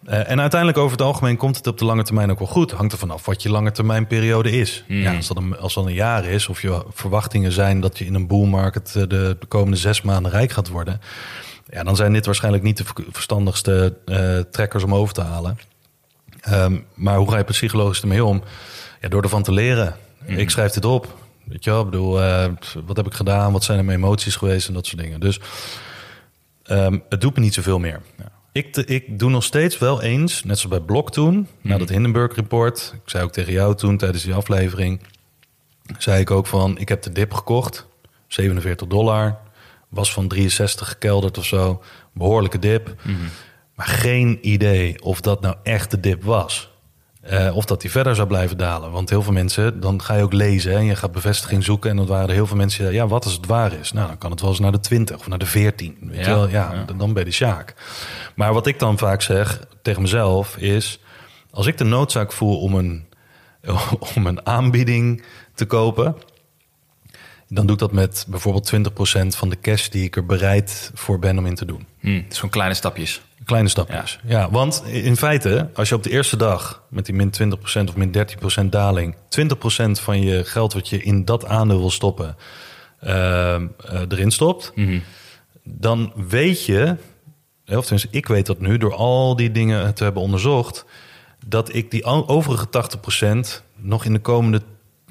Eh, en uiteindelijk over het algemeen komt het op de lange termijn ook wel goed. Hangt er vanaf wat je lange termijn periode is. Hmm. Ja, als, dat een, als dat een jaar is, of je verwachtingen zijn dat je in een bullmarket eh, de, de komende zes maanden rijk gaat worden. Ja, dan zijn dit waarschijnlijk niet de ver- verstandigste eh, trekkers om over te halen. Ehm, maar hoe ga je psychologisch ermee om? Ja, door ervan te leren. Ik schrijf dit op. Weet je wel, ik bedoel, eh, wat heb ik gedaan? Wat zijn er mijn emoties geweest en dat soort dingen. Dus ehm, het doet me niet zoveel meer. Ik, te- ik doe nog steeds wel eens, net zoals bij Blok toen, na dat Hindenburg report. Ik zei ook tegen jou toen tijdens die aflevering, zei ik ook van, ik heb de dip gekocht, 47 dollar, was van 63 gekelderd of zo, behoorlijke dip. Maar geen idee of dat nou echt de dip was. Eh, of dat die verder zou blijven dalen. Want heel veel mensen, dan ga je ook lezen hè, en je gaat bevestiging zoeken. En dan waren er heel veel mensen ja, wat als het waar is? Nou, dan kan het wel eens naar de 20 of naar de 14. Weet Ja, je wel? Ja, ja. Dan, ben je de Sjaak. Maar wat ik dan vaak zeg tegen mezelf is... als ik de noodzaak voel om een, om een aanbieding te kopen... dan doe ik dat met bijvoorbeeld 20% van de cash die ik er bereid voor ben om in te doen. Hm, is gewoon kleine stapjes. Kleine stapjes. Ja. want in feite, als je op de eerste dag met die min 20% of min 13% daling, 20% van je geld wat je in dat aandeel wil stoppen, eh, eh, erin stopt, dan weet je, of tenminste, ik weet dat nu door al die dingen te hebben onderzocht, dat ik die overige 80% nog in de komende,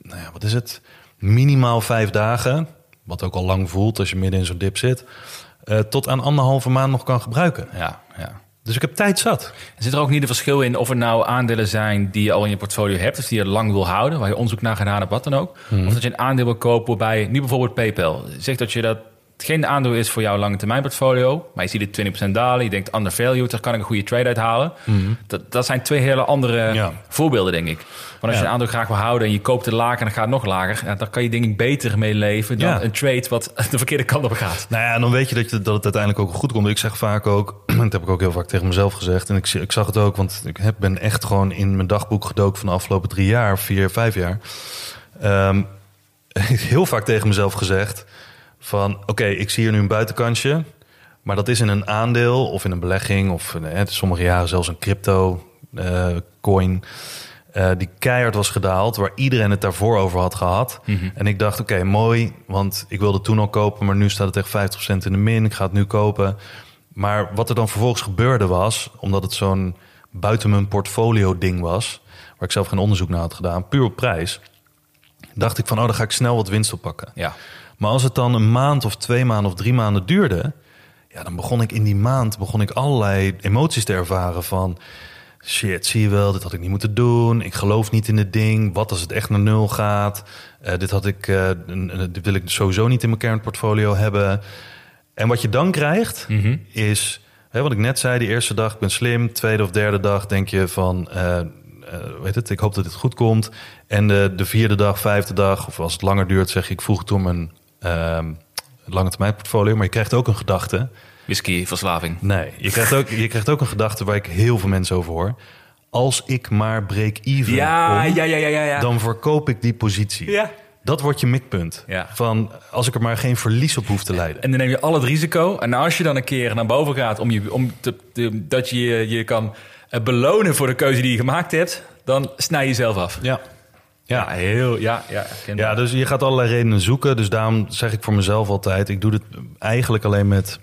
nou ja, wat is het, minimaal vijf dagen, wat ook al lang voelt als je midden in zo'n dip zit, eh, tot aan anderhalve maand nog kan gebruiken. Ja, ja. Dus ik heb tijd zat. Zit er ook niet een verschil in of er nou aandelen zijn die je al in je portfolio hebt, of die je lang wil houden, waar je onderzoek naar gedaan hebt, wat dan ook? Of dat je een aandeel wil kopen waarbij, nu bijvoorbeeld PayPal, zegt dat je dat geen aandeel is voor jouw lange termijn portfolio, maar je ziet het 20% dalen, je denkt undervalued, daar kan ik een goede trade uit halen. Dat, dat zijn twee hele andere Ja. voorbeelden, denk ik. Want als je een aandeel graag wil houden en je koopt het lager en dan gaat het nog lager, ja, dan kan je denk ik beter mee leven dan een trade wat de verkeerde kant op gaat. Nou ja, en dan weet je dat, je, dat het uiteindelijk ook goed komt. Ik zeg vaak ook, dat heb ik ook heel vaak tegen mezelf gezegd. En ik, ik zag het ook, want ik heb, ben echt gewoon in mijn dagboek gedoken van de afgelopen drie jaar, vier, vijf jaar. Ehm, heel vaak tegen mezelf gezegd van, oké, ik zie hier nu een buitenkansje. Maar dat is in een aandeel of in een belegging of eh, sommige jaren zelfs een crypto eh, coin. eh, die keihard was gedaald, waar iedereen het daarvoor over had gehad. En ik dacht, oké, mooi, want ik wilde toen al kopen, maar nu staat het echt 50% in de min. Ik ga het nu kopen. Maar wat er dan vervolgens gebeurde was, omdat het zo'n buiten mijn portfolio ding was, waar ik zelf geen onderzoek naar had gedaan, puur op prijs, dacht ik van, oh, dan ga ik snel wat winst oppakken. Ja. Maar als het dan een maand of twee maanden of drie maanden duurde, ja, dan begon ik in die maand begon ik allerlei emoties te ervaren van shit, zie je wel, dit had ik niet moeten doen. Ik geloof niet in het ding. Wat als het echt naar nul gaat? Eh, dit had ik, eh, dit wil ik sowieso niet in mijn kernportfolio hebben. En wat je dan krijgt is, hè, wat ik net zei, de eerste dag ik ben slim, tweede of derde dag denk je van, eh, weet het, ik hoop dat dit goed komt. En de, de vierde dag, vijfde dag, of als het langer duurt, zeg ik het om mijn ehm lange termijn portfolio. Maar je krijgt ook een gedachte. Whisky, verslaving. Nee, je krijgt ook, je krijgt ook een gedachte waar ik heel veel mensen over hoor. Als ik maar break-even Ja, kom, ja, ja, ja, ja. ja. dan verkoop ik die positie. Ja. Dat wordt je mikpunt. Ja. Van als ik er maar geen verlies op hoef te leiden. En dan neem je al het risico. En als je dan een keer naar boven gaat om, je, om te, te- dat je je kan het belonen voor de keuze die je gemaakt hebt, dan snij je jezelf af. Ja. Ja, heel, ja, ja. Ja, dus je gaat allerlei redenen zoeken. Dus daarom zeg ik voor mezelf altijd... ik doe dit eigenlijk alleen met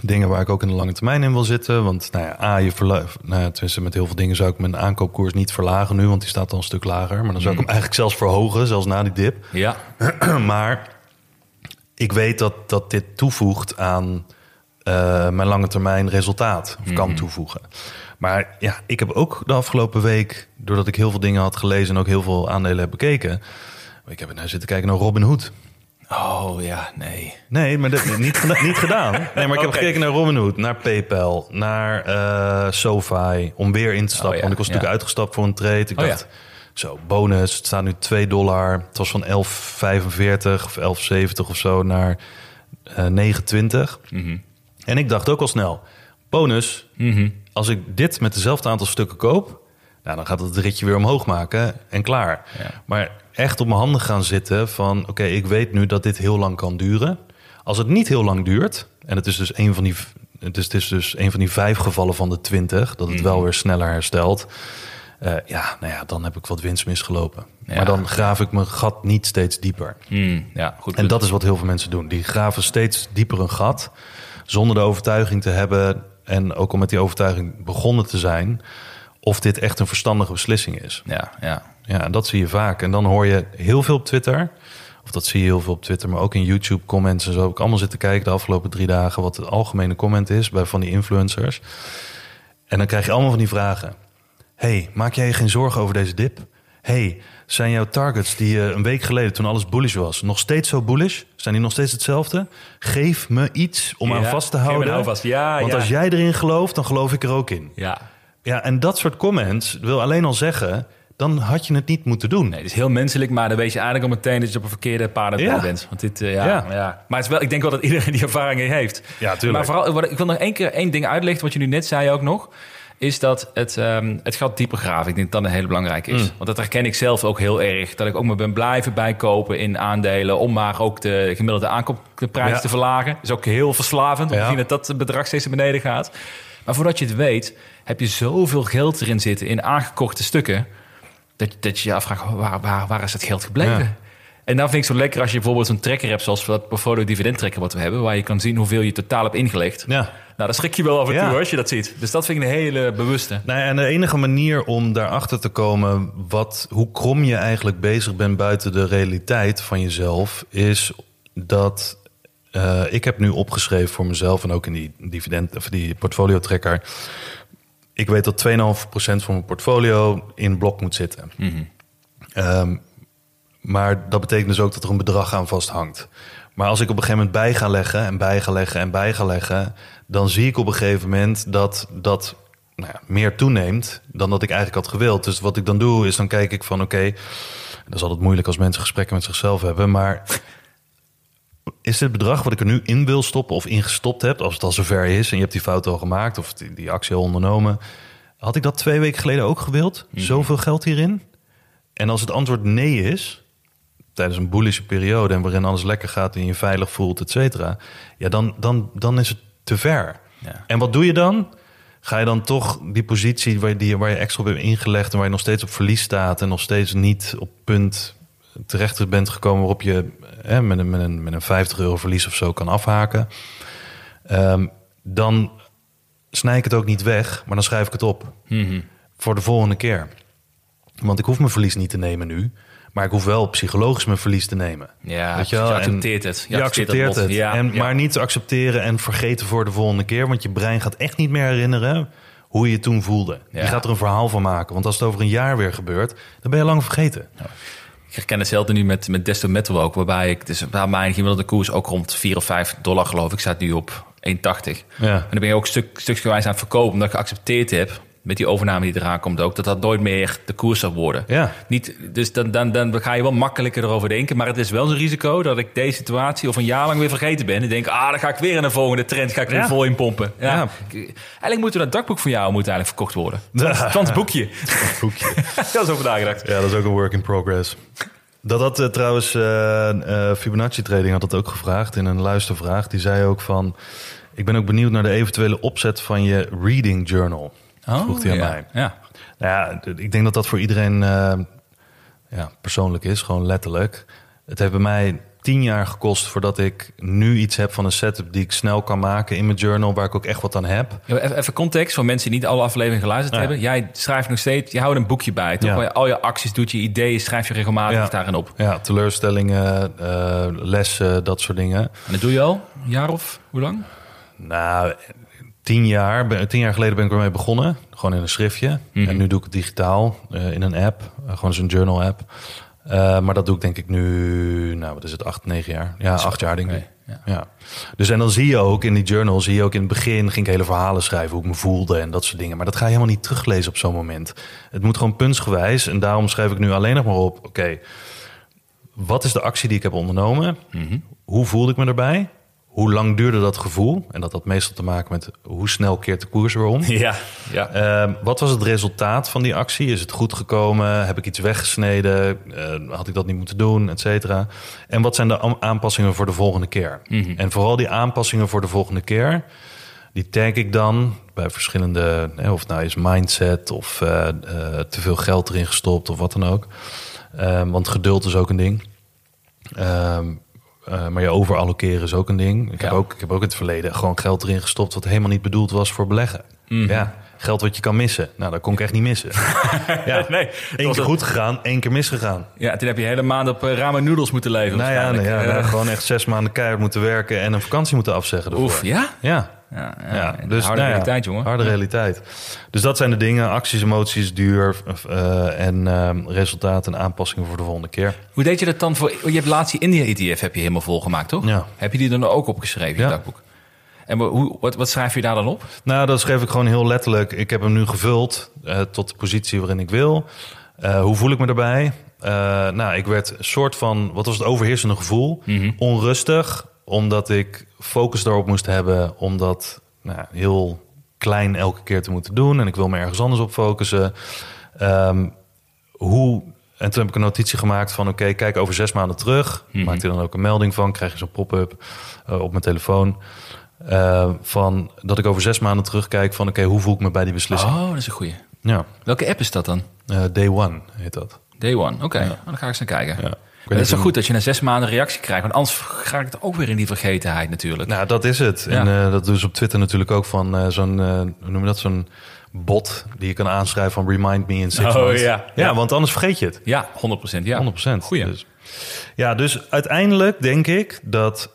dingen waar ik ook in de lange termijn in wil zitten. Want nou ja, A, je verla- nou tenminste met heel veel dingen zou ik mijn aankoopkoers niet verlagen nu... want die staat al een stuk lager. Maar dan zou ik hem eigenlijk zelfs verhogen, zelfs na die dip. ja. maar ik weet dat, dat dit toevoegt aan eh, mijn lange termijn resultaat. Of kan toevoegen. Maar ja, ik heb ook de afgelopen week, doordat ik heel veel dingen had gelezen en ook heel veel aandelen heb bekeken. Ik heb nou zitten kijken naar Robin Hood. Oh ja, nee. Nee, maar dat niet, niet gedaan. Nee, maar ik heb gekeken naar Robinhood, naar PayPal, naar eh SoFi, om weer in te stappen. Oh ja, Want ik was ja. natuurlijk uitgestapt voor een trade. Ik Oh ja. dacht, zo, bonus, het staat nu 2 dollar. Het was van 11,45 of 11,70 of zo naar eh 9,20. Mhm. En ik dacht ook al snel, bonus, Mhm. als ik dit met dezelfde aantal stukken koop... Nou, dan gaat het ritje weer omhoog maken en klaar. Ja. Maar echt op mijn handen gaan zitten van... oké, ik weet nu dat dit heel lang kan duren. Als het niet heel lang duurt... en het is dus een van die, het is, het is dus een van die vijf gevallen van de twintig... dat het Mhm. wel weer sneller herstelt... eh, ja, nou ja, dan heb ik wat winst misgelopen. Ja. Maar dan graaf ik mijn gat niet steeds dieper. Hmm, ja, goed. En dat is wat heel veel mensen doen. Die graven steeds dieper een gat... zonder de overtuiging te hebben... en ook al met die overtuiging begonnen te zijn... of dit echt een verstandige beslissing is. Ja, ja. Ja, en dat zie je vaak. En dan hoor je heel veel op Twitter. Of dat zie je heel veel op Twitter, maar ook in YouTube comments en zo. Heb ik allemaal zitten kijken de afgelopen drie dagen wat het algemene comment is bij van die influencers. En dan krijg je allemaal van die vragen. hey, maak jij je geen zorgen over deze dip? hey, zijn jouw targets die je een week geleden toen alles bullish was, nog steeds zo bullish? Zijn die nog steeds hetzelfde? Geef me iets om aan vast te houden. nou vast. Ja, Want ja. als jij erin gelooft, dan geloof ik er ook in. Ja. Ja, en dat soort comments wil alleen al zeggen, dan had je het niet moeten doen. Nee, het is heel menselijk, maar dan weet je eigenlijk al meteen dat je op een verkeerde Ja. bent. Want dit, eh, ja, Ja. ja. Maar het is wel, ik denk wel dat iedereen die ervaring heeft. Ja, tuurlijk. Maar vooral, ik wil nog één keer één ding uitlichten, wat je nu net zei ook nog. Is dat het, ehm, het gaat dieper graven. Ik denk dat dat een hele belangrijke is. Mm. Want dat herken ik zelf ook heel erg. Dat ik ook me ben blijven bijkopen in aandelen. Om maar ook de gemiddelde aankoopprijs Ja. te verlagen. Dat is ook heel verslavend. Om Ja. te zien dat dat bedrag steeds naar beneden gaat. Maar voordat je het weet, heb je zoveel geld erin zitten in aangekochte stukken. Dat, dat je je afvraagt, waar, waar, waar is het geld gebleven? Ja. En dan vind ik het zo lekker als je bijvoorbeeld zo'n tracker hebt... zoals dat portfolio dividend tracker wat we hebben... waar je kan zien hoeveel je totaal hebt ingelegd. Ja. Nou, daar schrik je wel af en toe Ja. als je dat ziet. Dus dat vind ik een hele bewuste. Nou ja, en de enige manier om daarachter te komen wat, hoe krom je eigenlijk bezig bent buiten de realiteit van jezelf, is dat eh, ik heb nu opgeschreven voor mezelf en ook in die dividend of die portfolio tracker. Ik weet dat 2,5% van mijn portfolio in blok moet zitten. Ehm, maar dat betekent dus ook dat er een bedrag aan vasthangt. Maar als ik op een gegeven moment bij ga leggen en bij ga leggen en bij ga leggen, dan zie ik op een gegeven moment dat dat nou ja, meer toeneemt dan dat ik eigenlijk had gewild. Dus wat ik dan doe, is dan kijk ik van oké, dat is altijd moeilijk als mensen gesprekken met zichzelf hebben, maar is dit bedrag wat ik er nu in wil stoppen of ingestopt heb, als het al zover is en je hebt die fout al gemaakt of die, die actie al ondernomen, had ik dat twee weken geleden ook gewild? Zoveel geld hierin? En als het antwoord nee is, tijdens een bullische periode en waarin alles lekker gaat en je je veilig voelt, et cetera, ja, dan, dan, dan is het te ver. Ja. En wat doe je dan? Ga je dan toch die positie waar, die, waar je extra op hebt ingelegd en waar je nog steeds op verlies staat en nog steeds niet op punt terecht bent gekomen waarop je hè, met, een, met, een, met een 50 euro verlies of zo kan afhaken, Ehm, dan snij ik het ook niet weg, maar dan schrijf ik het op Mhm. voor de volgende keer. Want ik hoef mijn verlies niet te nemen nu. Maar ik hoef wel psychologisch mijn verlies te nemen. Ja, Weet je? En accepteert het. Je, accepteert het. Ja, en, ja. Maar niet te accepteren en vergeten voor de volgende keer. Want je brein gaat echt niet meer herinneren hoe je je toen voelde. Ja. Je gaat er een verhaal van maken. Want als het over een jaar weer gebeurt, dan ben je lang vergeten. Ik herken hetzelfde nu met, met Desto Metal ook. Waarbij ik, dus waar mijn gemiddelde koers ook rond 4 of 5 dollar geloof ik. staat nu op 1,80. En Ja. dan ben je ook stuk, stukgewijs aan het verkopen. Omdat ik geaccepteerd heb, met die overname die eraan komt ook... dat dat nooit meer de koers zou worden. Ja. Niet, dus dan, dan, dan ga je wel makkelijker erover denken. Maar het is wel zo'n risico dat ik deze situatie of een jaar lang weer vergeten ben. En denk, ah, dan ga ik weer in een volgende trend, ga ik weer Ja. vol in pompen. Ja. Ja. Eigenlijk moet dat dakboek van jou moet eigenlijk verkocht worden. Het Twants boekje. Boekje. dat is over nagedacht. Ja, dat is ook een work in progress. Dat had eh, trouwens, eh, eh, Fibonacci Trading had dat ook gevraagd in een luistervraag. Die zei ook van, ik ben ook benieuwd naar de eventuele opzet van je reading journal. Oh, Vroeg hij aan ja. mij. Ja. Nou ja, ik denk dat dat voor iedereen eh, ja, persoonlijk is, gewoon letterlijk. Het heeft bij mij tien jaar gekost voordat ik nu iets heb van een setup die ik snel kan maken in mijn journal, waar ik ook echt wat aan heb. Even, context voor mensen die niet alle afleveringen geluisterd Ja. hebben. Jij schrijft nog steeds, je houdt een boekje bij, toch? Ja. Al je acties doet, je ideeën schrijf je regelmatig Ja. daarin op. Ja, teleurstellingen, eh, lessen, dat soort dingen. En dat doe je al een jaar of hoe lang? Nou, tien jaar, tien jaar geleden ben ik ermee begonnen. Gewoon in een schriftje. Mhm. En nu doe ik het digitaal eh, in een app. Eh, gewoon zo'n journal app. Eh, maar dat doe ik denk ik nu, nou wat is het, acht, negen jaar? Ja, acht jaar denk ik. Ja. Ja. Dus en dan zie je ook in die journal, zie je ook in het begin, ging ik hele verhalen schrijven, hoe ik me voelde en dat soort dingen. Maar dat ga je helemaal niet teruglezen op zo'n moment. Het moet gewoon puntsgewijs. En daarom schrijf ik nu alleen nog maar op, oké, wat is de actie die ik heb ondernomen? Hoe voelde ik me erbij? Hoe lang duurde dat gevoel? En dat had meestal te maken met hoe snel keert de koers weer om. Ja, ja. Ehm, wat was het resultaat van die actie? Is het goed gekomen? Heb ik iets weggesneden? Eh, had ik dat niet moeten doen? Et cetera. En wat zijn de aanpassingen voor de volgende keer? En vooral die aanpassingen voor de volgende keer... die tag ik dan bij verschillende... of het nou is mindset of eh, eh, te veel geld erin gestopt of wat dan ook. Ehm, want geduld is ook een ding. Eh, maar je overallokeren is ook een ding. Ik, heb ook, ik heb ook in het verleden gewoon geld erin gestopt... wat helemaal niet bedoeld was voor beleggen. Ja, geld wat je kan missen. Nou, dat kon ik echt niet missen. ja, Nee, Eén keer goed gegaan, één keer misgegaan. Ja, toen heb je hele maand op uh, ramen noedels moeten leven. Nou ja, nou nou, Eh, gewoon echt zes maanden keihard moeten werken... en een vakantie moeten afzeggen ervoor. Oef, ja? Ja, Ja, ja, ja, dus harde nou realiteit, jongen. Harde realiteit. Dus dat zijn de dingen: acties, emoties, duur eh, en ehm, resultaten en aanpassingen voor de volgende keer. Hoe deed je dat dan voor... Je hebt laatst die India-ETF heb je helemaal volgemaakt, toch? Ja. Heb je die dan ook opgeschreven, in je dagboek? En hoe, wat, wat schrijf je daar dan op? Nou, dat schreef ik gewoon heel letterlijk. Ik heb hem nu gevuld eh, tot de positie waarin ik wil. Eh, hoe voel ik me? Eh, nou, ik werd een soort van, wat was het overheersende gevoel? Onrustig, omdat ik focus daarop moest hebben, om dat nou, heel klein elke keer te moeten doen. En ik wil me ergens anders op focussen. Ehm, hoe, en toen heb ik een notitie gemaakt van... oké, kijk over zes maanden terug. Maak er dan ook een melding van. Krijg je zo'n pop-up eh, op mijn telefoon. Eh, van dat ik over zes maanden terugkijk van... oké, hoe voel ik me bij die beslissing? Oh, dat is een goeie. Ja, Welke app is dat dan? eh, day one heet dat. Day One. Oké, nou, dan ga ik eens naar kijken. Ja. Het is zo goed dat je na zes maanden reactie krijgt. Want anders ga ik het ook weer in die vergetenheid natuurlijk. Nou, dat is het. Ja. En eh, dat doen ze op Twitter natuurlijk ook van eh, zo'n, eh, hoe noem je dat, zo'n bot die je kan aanschrijven van remind me in six Oh, ja, Ja. want anders vergeet je het. Ja, 100%. Ja. 100%. Goeie. Dus, ja, dus uiteindelijk denk ik dat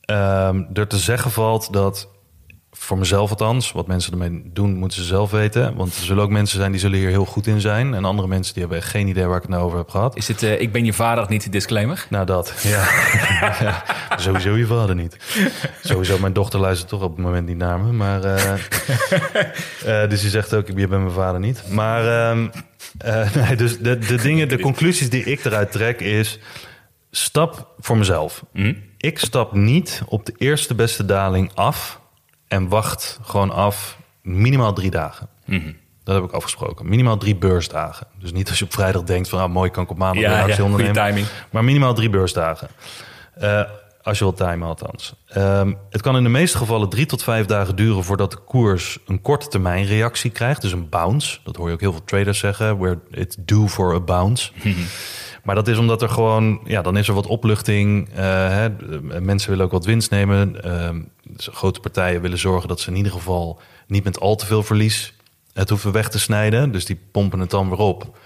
ehm, er te zeggen valt dat, voor mezelf althans, wat mensen ermee doen, moeten ze zelf weten. Want er zullen ook mensen zijn die zullen hier heel goed in zijn. En andere mensen die hebben echt geen idee waar ik het nou over heb gehad. Is dit eh, Ik ben je vader niet de disclaimer? Nou, dat. Ja. ja. Sowieso je vader niet. Sowieso, mijn dochter luistert toch op het moment niet naar me. Maar, eh, eh, dus die zegt ook, je bent mijn vader niet. Maar ehm, eh, nee, dus de, de dingen, de conclusies die ik eruit trek is... Stap voor mezelf. Ik stap niet op de eerste beste daling af... en wacht gewoon af minimaal drie dagen. Dat heb ik afgesproken. Minimaal drie beursdagen. Dus niet als je op vrijdag denkt van... Ah, mooi, kan ik op maandag weer Ja, actie ja, ondernemen. timing. Maar minimaal drie beursdagen. Eh, als je wilt timen althans. Ehm, het kan in de meeste gevallen drie tot vijf dagen duren... voordat de koers een korte termijn reactie krijgt. Dus een bounce. Dat hoor je ook heel veel traders zeggen. Where it's due for a bounce. Maar dat is omdat er gewoon... Ja, dan is er wat opluchting. eh, hè, mensen willen ook wat winst nemen. Ehm, dus grote partijen willen zorgen dat ze in ieder geval... niet met al te veel verlies het hoeven weg te snijden. Dus die pompen het dan weer op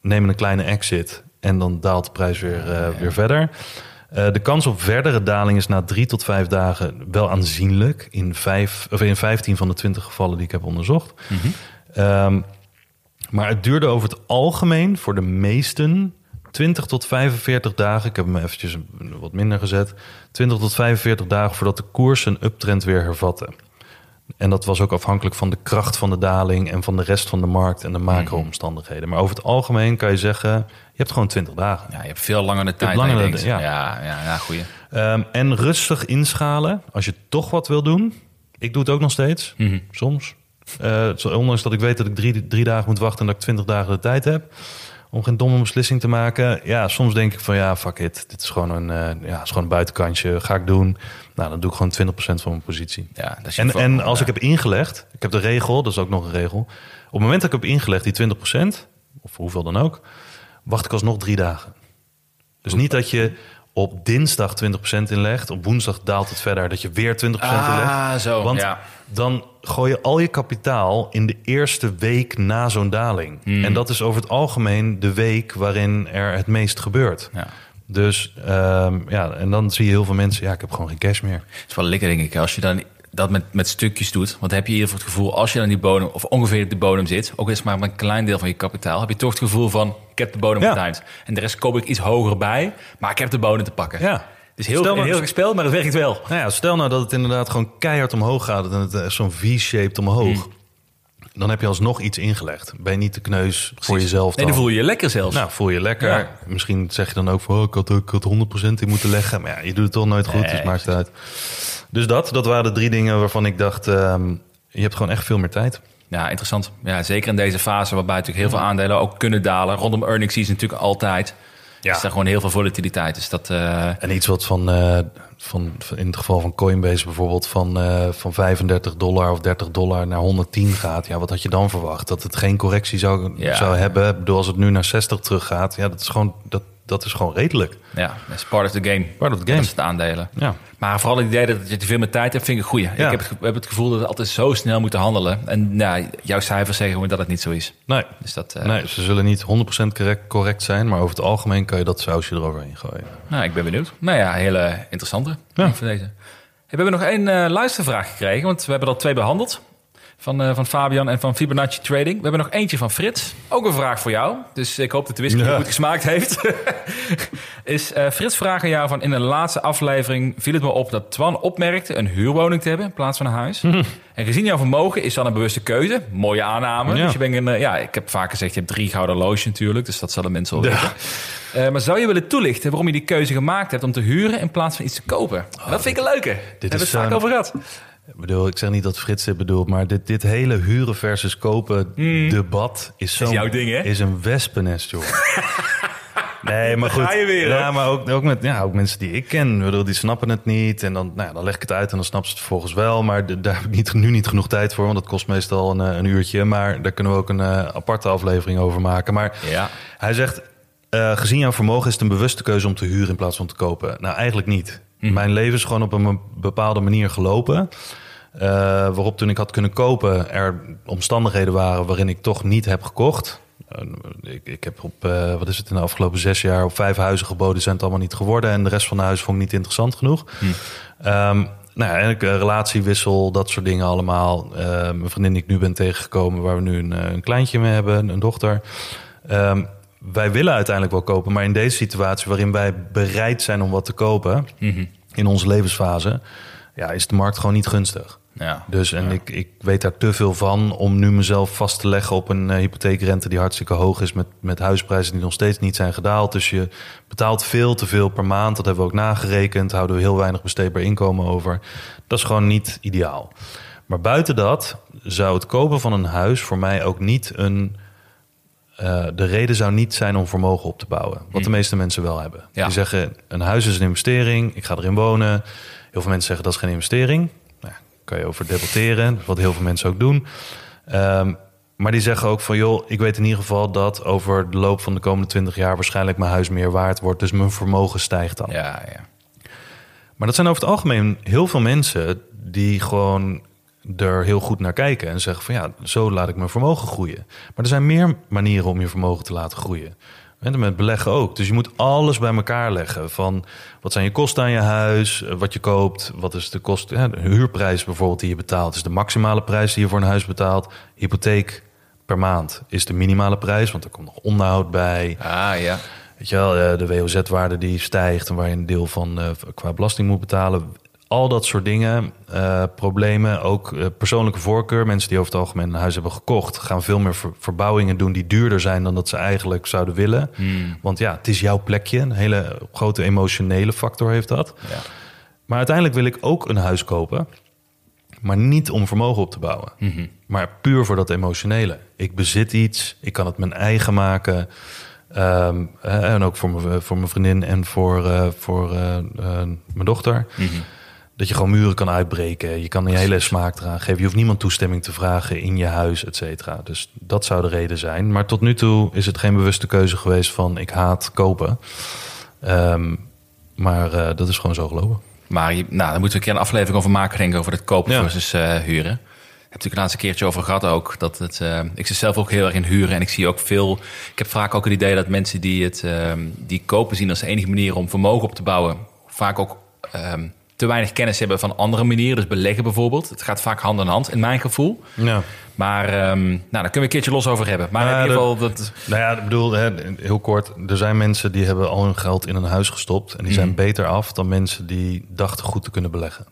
nemen een kleine exit en dan daalt de prijs weer, eh, weer verder. Eh, de kans op verdere daling is na drie tot vijf dagen wel aanzienlijk. In, vijf, of in 15 van de 20 gevallen die ik heb onderzocht. Ehm, maar het duurde over het algemeen voor de meesten 20 tot 45 dagen. Ik heb hem eventjes wat minder gezet. 20 tot 45 dagen voordat de koers een uptrend weer hervatte. En dat was ook afhankelijk van de kracht van de daling en van de rest van de markt en de macro-omstandigheden. Maar over het algemeen kan je zeggen, je hebt gewoon 20 dagen. Ja, je hebt veel langer de tijd. de- ja. ja, ja, ja, goeie. Ehm, en rustig inschalen als je toch wat wil doen. Ik doe het ook nog steeds, soms. Eh, zo- ondanks dat ik weet dat ik drie, drie dagen moet wachten en dat ik 20 dagen de tijd heb. Om geen domme beslissing te maken. Ja, soms denk ik van ja, fuck it. Dit is gewoon een, eh, ja, is gewoon een buitenkantje. Ga ik doen. Nou, dan doe ik gewoon 20% van mijn positie. Ja, dat is En, en als ik heb ingelegd, ik heb de regel, dat is ook nog een regel. Op het moment dat ik heb ingelegd, die 20%, of hoeveel dan ook, wacht ik alsnog drie dagen. Dus niet dat je op dinsdag 20% inlegt, op woensdag daalt het verder, dat je weer 20% inlegt. Ah, zo. Want ja. dan gooi je al je kapitaal in de eerste week na zo'n daling. Hmm. En dat is over het algemeen de week waarin er het meest gebeurt. Ja. Dus ehm, ja, en dan zie je heel veel mensen, ja, ik heb gewoon geen cash meer. Het is wel lekker, denk ik, als je dan dat met, met stukjes doet. Want heb je in ieder geval het gevoel, als je dan die bodem, of ongeveer op de bodem zit, ook het maar een klein deel van je kapitaal, heb je toch het gevoel van, ik heb de bodem Ja. En de rest koop ik iets hoger bij, maar ik heb de bodem te pakken. Ja. Het is heel, Stel nou- heel gespeeld, maar het werkt wel. Nou ja, stel nou dat het inderdaad gewoon keihard omhoog gaat en het is zo'n V-shaped omhoog. Dan heb je alsnog iets ingelegd. Ben je niet te kneus voor jezelf Nee, dan voel je je lekker zelfs. Nou, voel je lekker. Ja. Misschien zeg je dan ook van, oh, ik had, had 100% in moeten leggen. Maar ja, je doet het toch nooit goed, Nee, dus maakt het uit. Dus dat, dat waren de drie dingen waarvan ik dacht, ehm, je hebt gewoon echt veel meer tijd. Ja, interessant. Ja, zeker in deze fase waarbij natuurlijk heel veel aandelen ook kunnen dalen. Rondom earnings season natuurlijk altijd. Ja. Is er gewoon heel veel volatiliteit. Dus dat... eh, En iets wat van, eh, van in het geval van Coinbase bijvoorbeeld, van, eh, van 35 dollar of 30 dollar naar 110 gaat. Ja, wat had je dan verwacht? Dat het geen correctie zou, Ja. zou hebben. Ik bedoel, als het nu naar 60 terug gaat, ja, dat is gewoon, dat, dat is gewoon redelijk. ja, dat is part of the game. Part of the game. Dat is het aandelen. Ja. Maar vooral het idee dat je te veel meer tijd hebt, vind ik een goeie. Ja. Ik heb het, heb het gevoel dat we altijd zo snel moeten handelen. En nou, jouw cijfers zeggen me dat het niet zo is. Nee, Dus dat, eh, nee, ze zullen niet 100% correct, correct zijn, maar over het algemeen kan je dat sausje eroverheen gooien. Nou, ik ben benieuwd. Nou ja, hele interessante. Ja. Voor deze. Hey, we hebben nog één eh, luistervraag gekregen, want we hebben er al twee behandeld. Van, eh, van Fabian en van Fibonacci Trading. We hebben nog eentje van Frits. Ook een vraag voor jou. Dus ik hoop dat de whisky Ja. goed gesmaakt heeft. is eh, Frits vraagt aan jou van... In de laatste aflevering viel het me op dat Twan opmerkte... een huurwoning te hebben in plaats van een huis. En gezien jouw vermogen is dat een bewuste keuze. Mooie aanname. Ja. Dus je bent een, eh, ja, ik heb vaak gezegd, je hebt drie gouden horloges natuurlijk. Dus dat zullen mensen wel weten. Maar zou je willen toelichten waarom je die keuze gemaakt hebt om te huren in plaats van iets te kopen? dat vind ik een leuke. Daar hebben we is het vaak over gehad. Ik bedoel, ik zeg niet dat Frits dit bedoelt, maar dit, dit hele huren versus kopen debat is zo Hmm. jouw ding, hè? Is een wespennest, joh. Nee, maar goed. ga je weer, ja, maar ook, ook met ja, ook mensen die ik ken, bedoel, die snappen het niet. En dan, nou, ja, dan leg ik het uit en dan snappen ze het vervolgens wel. Maar de- daar heb ik niet, nu niet genoeg tijd voor, want dat kost meestal een, eh, een uurtje. Maar daar kunnen we ook een eh, aparte aflevering over maken. Maar Ja. hij zegt, eh, gezien jouw vermogen is het een bewuste keuze om te huren in plaats van te kopen. Nou, eigenlijk niet. Mijn leven is gewoon op een bepaalde manier gelopen. eh, waarop toen ik had kunnen kopen er omstandigheden waren waarin ik toch niet heb gekocht. Eh, ik, ik heb op, eh, wat is het, in de afgelopen zes jaar op vijf huizen geboden, zijn het allemaal niet geworden. En de rest van de huizen vond ik niet interessant genoeg. Ehm, nou ja, en ik, relatiewissel, dat soort dingen allemaal. Mijn vriendin die ik nu ben tegengekomen, waar we nu een, een kleintje mee hebben, een dochter. Ehm, wij willen uiteindelijk wel kopen, maar in deze situatie waarin wij bereid zijn om wat te kopen in onze levensfase, ja, is de markt gewoon niet gunstig. Ja. Dus en ik, ik weet daar te veel van om nu mezelf vast te leggen op een eh, hypotheekrente die hartstikke hoog is met, met huisprijzen die nog steeds niet zijn gedaald. Dus je betaalt veel te veel per maand. Dat hebben we ook nagerekend. Houden we heel weinig besteedbaar inkomen over. Dat is gewoon niet ideaal. Maar buiten dat zou het kopen van een huis voor mij ook niet een. Eh, de reden zou niet zijn om vermogen op te bouwen. Wat de meeste mensen wel hebben. Ja. Die zeggen: een huis is een investering. Ik ga erin wonen. Heel veel mensen zeggen dat is geen investering. Nou, kan je over debatteren. Wat heel veel mensen ook doen. Ehm, maar die zeggen ook van joh, ik weet in ieder geval dat over de loop van de komende 20 jaar waarschijnlijk mijn huis meer waard wordt. Dus mijn vermogen stijgt dan. Ja, ja. Maar dat zijn over het algemeen heel veel mensen die gewoon er heel goed naar kijken en zeggen van ja, zo laat ik mijn vermogen groeien. Maar er zijn meer manieren om je vermogen te laten groeien. En met beleggen ook. Dus je moet alles bij elkaar leggen. Van wat zijn je kosten aan je huis, wat je koopt, wat is de kost, ja, de huurprijs bijvoorbeeld die je betaalt, is de maximale prijs die je voor een huis betaalt. Hypotheek per maand is de minimale prijs, want er komt nog onderhoud bij. Ah, ja. Weet je wel, eh, de WOZ-waarde die stijgt en waar je een deel van eh, qua belasting moet betalen. Al dat soort dingen, eh, problemen, ook eh, persoonlijke voorkeur. Mensen die over het algemeen een huis hebben gekocht, gaan veel meer ver- verbouwingen doen die duurder zijn dan dat ze eigenlijk zouden willen. Want ja, het is jouw plekje. Een hele grote emotionele factor heeft dat. Ja. Maar uiteindelijk wil ik ook een huis kopen. Maar niet om vermogen op te bouwen. Maar puur voor dat emotionele. Ik bezit iets. Ik kan het mijn eigen maken. Ehm, eh, en ook voor mijn, voor mijn vriendin en voor, voor mijn dochter. Dat je gewoon muren kan uitbreken. Je kan je hele smaak eraan geven. Je hoeft niemand toestemming te vragen in je huis, et cetera. Dus dat zou de reden zijn. Maar tot nu toe is het geen bewuste keuze geweest van ik haat kopen. Ehm, maar eh, dat is gewoon zo gelopen. Maar je- nou, daar moeten we een keer een aflevering over maken, denk ik, over het kopen Ja. versus eh, huren. Ik heb natuurlijk een laatste keertje over gehad ook. Dat het, eh, ik zit zelf ook heel erg in huren. En ik zie ook veel. Ik heb vaak ook het idee dat mensen die het ehm, die kopen zien als de enige manier om vermogen op te bouwen. Vaak ook ehm, te weinig kennis hebben van andere manieren. Dus beleggen bijvoorbeeld. Het gaat vaak hand in hand, in mijn gevoel. Ja. Maar ehm, nou, daar kunnen we een keertje los over hebben. Maar in ieder geval, dat, Nou ja, ik bedoel, heel kort. Er zijn mensen die hebben al hun geld in een huis gestopt. En die zijn beter af dan mensen die dachten goed te kunnen beleggen.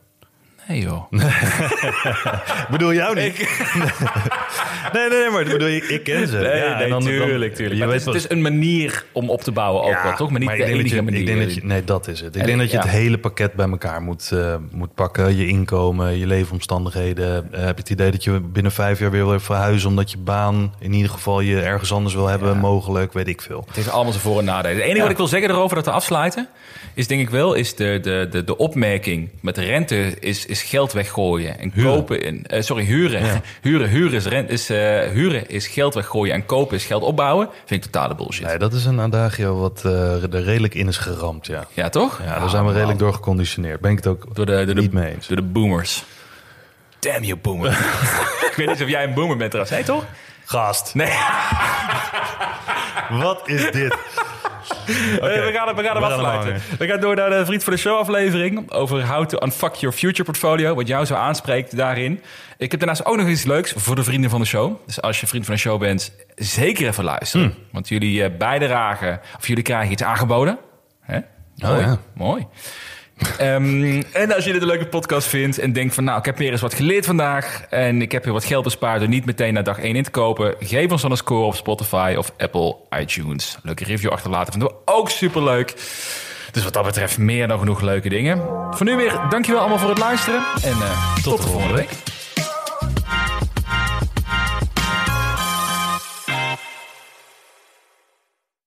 Nee joh. Bedoel jou niet? nee, nee, nee, maar bedoel, ik, ik ken ze. Nee, Ja, nee, en dan- dan- tuurlijk, tuurlijk. Je Maar weet het, is, wel- is een manier om op te bouwen ook Ja, wel, toch? Maar niet ik de denk dat enige je- manier. Ik denk dat je, nee, dat is het. Ik En- denk dat je ja. het hele pakket bij elkaar moet, eh, moet pakken. Je inkomen, je leefomstandigheden. Eh, heb je het idee dat je binnen vijf jaar weer wil verhuizen... omdat je baan in ieder geval je ergens anders wil hebben, mogelijk, weet ik veel. Het heeft allemaal zijn voor- en nadelen. Het enige Ja. wat ik wil zeggen erover dat we afsluiten... is denk ik wel is de, de, de, de opmerking met de rente is, is geld weggooien. En Huren. kopen... In, eh, sorry, huren. Ja. huren, huren, is rent, is, eh, huren is geld weggooien en kopen is geld opbouwen. Vind ik totale bullshit. Nee, dat is een adagio wat eh, er redelijk in is geramd, ja. Ja, toch? Ja, daar zijn we redelijk door geconditioneerd. Ben ik het ook Door de, door de, niet mee eens. Door de boomers. Damn you, boomer. ik weet niet of jij een boomer bent trouwens. Hé, toch? Gast, Nee. wat is dit? Eh, we gaan we gaan hem afsluiten. We gaan door naar de Vriend voor de Show aflevering. Over how to unfuck your future portfolio. Wat jou zo aanspreekt daarin. Ik heb daarnaast ook nog iets leuks voor de vrienden van de show. Dus als je vriend van de show bent, zeker even luisteren. Hmm. Want jullie eh, bijdragen, of jullie krijgen iets aangeboden. Hè? Mooi. ja. Mooi. Ehm, en als je dit een leuke podcast vindt en denkt van nou, ik heb weer eens wat geleerd vandaag en ik heb weer wat geld bespaard door niet meteen na dag 1 in te kopen, geef ons dan een score op Spotify of Apple iTunes. Leuke review achterlaten vinden we ook super leuk. Dus wat dat betreft meer dan genoeg leuke dingen. Voor nu weer, dankjewel allemaal voor het luisteren en eh, tot, de volgende week.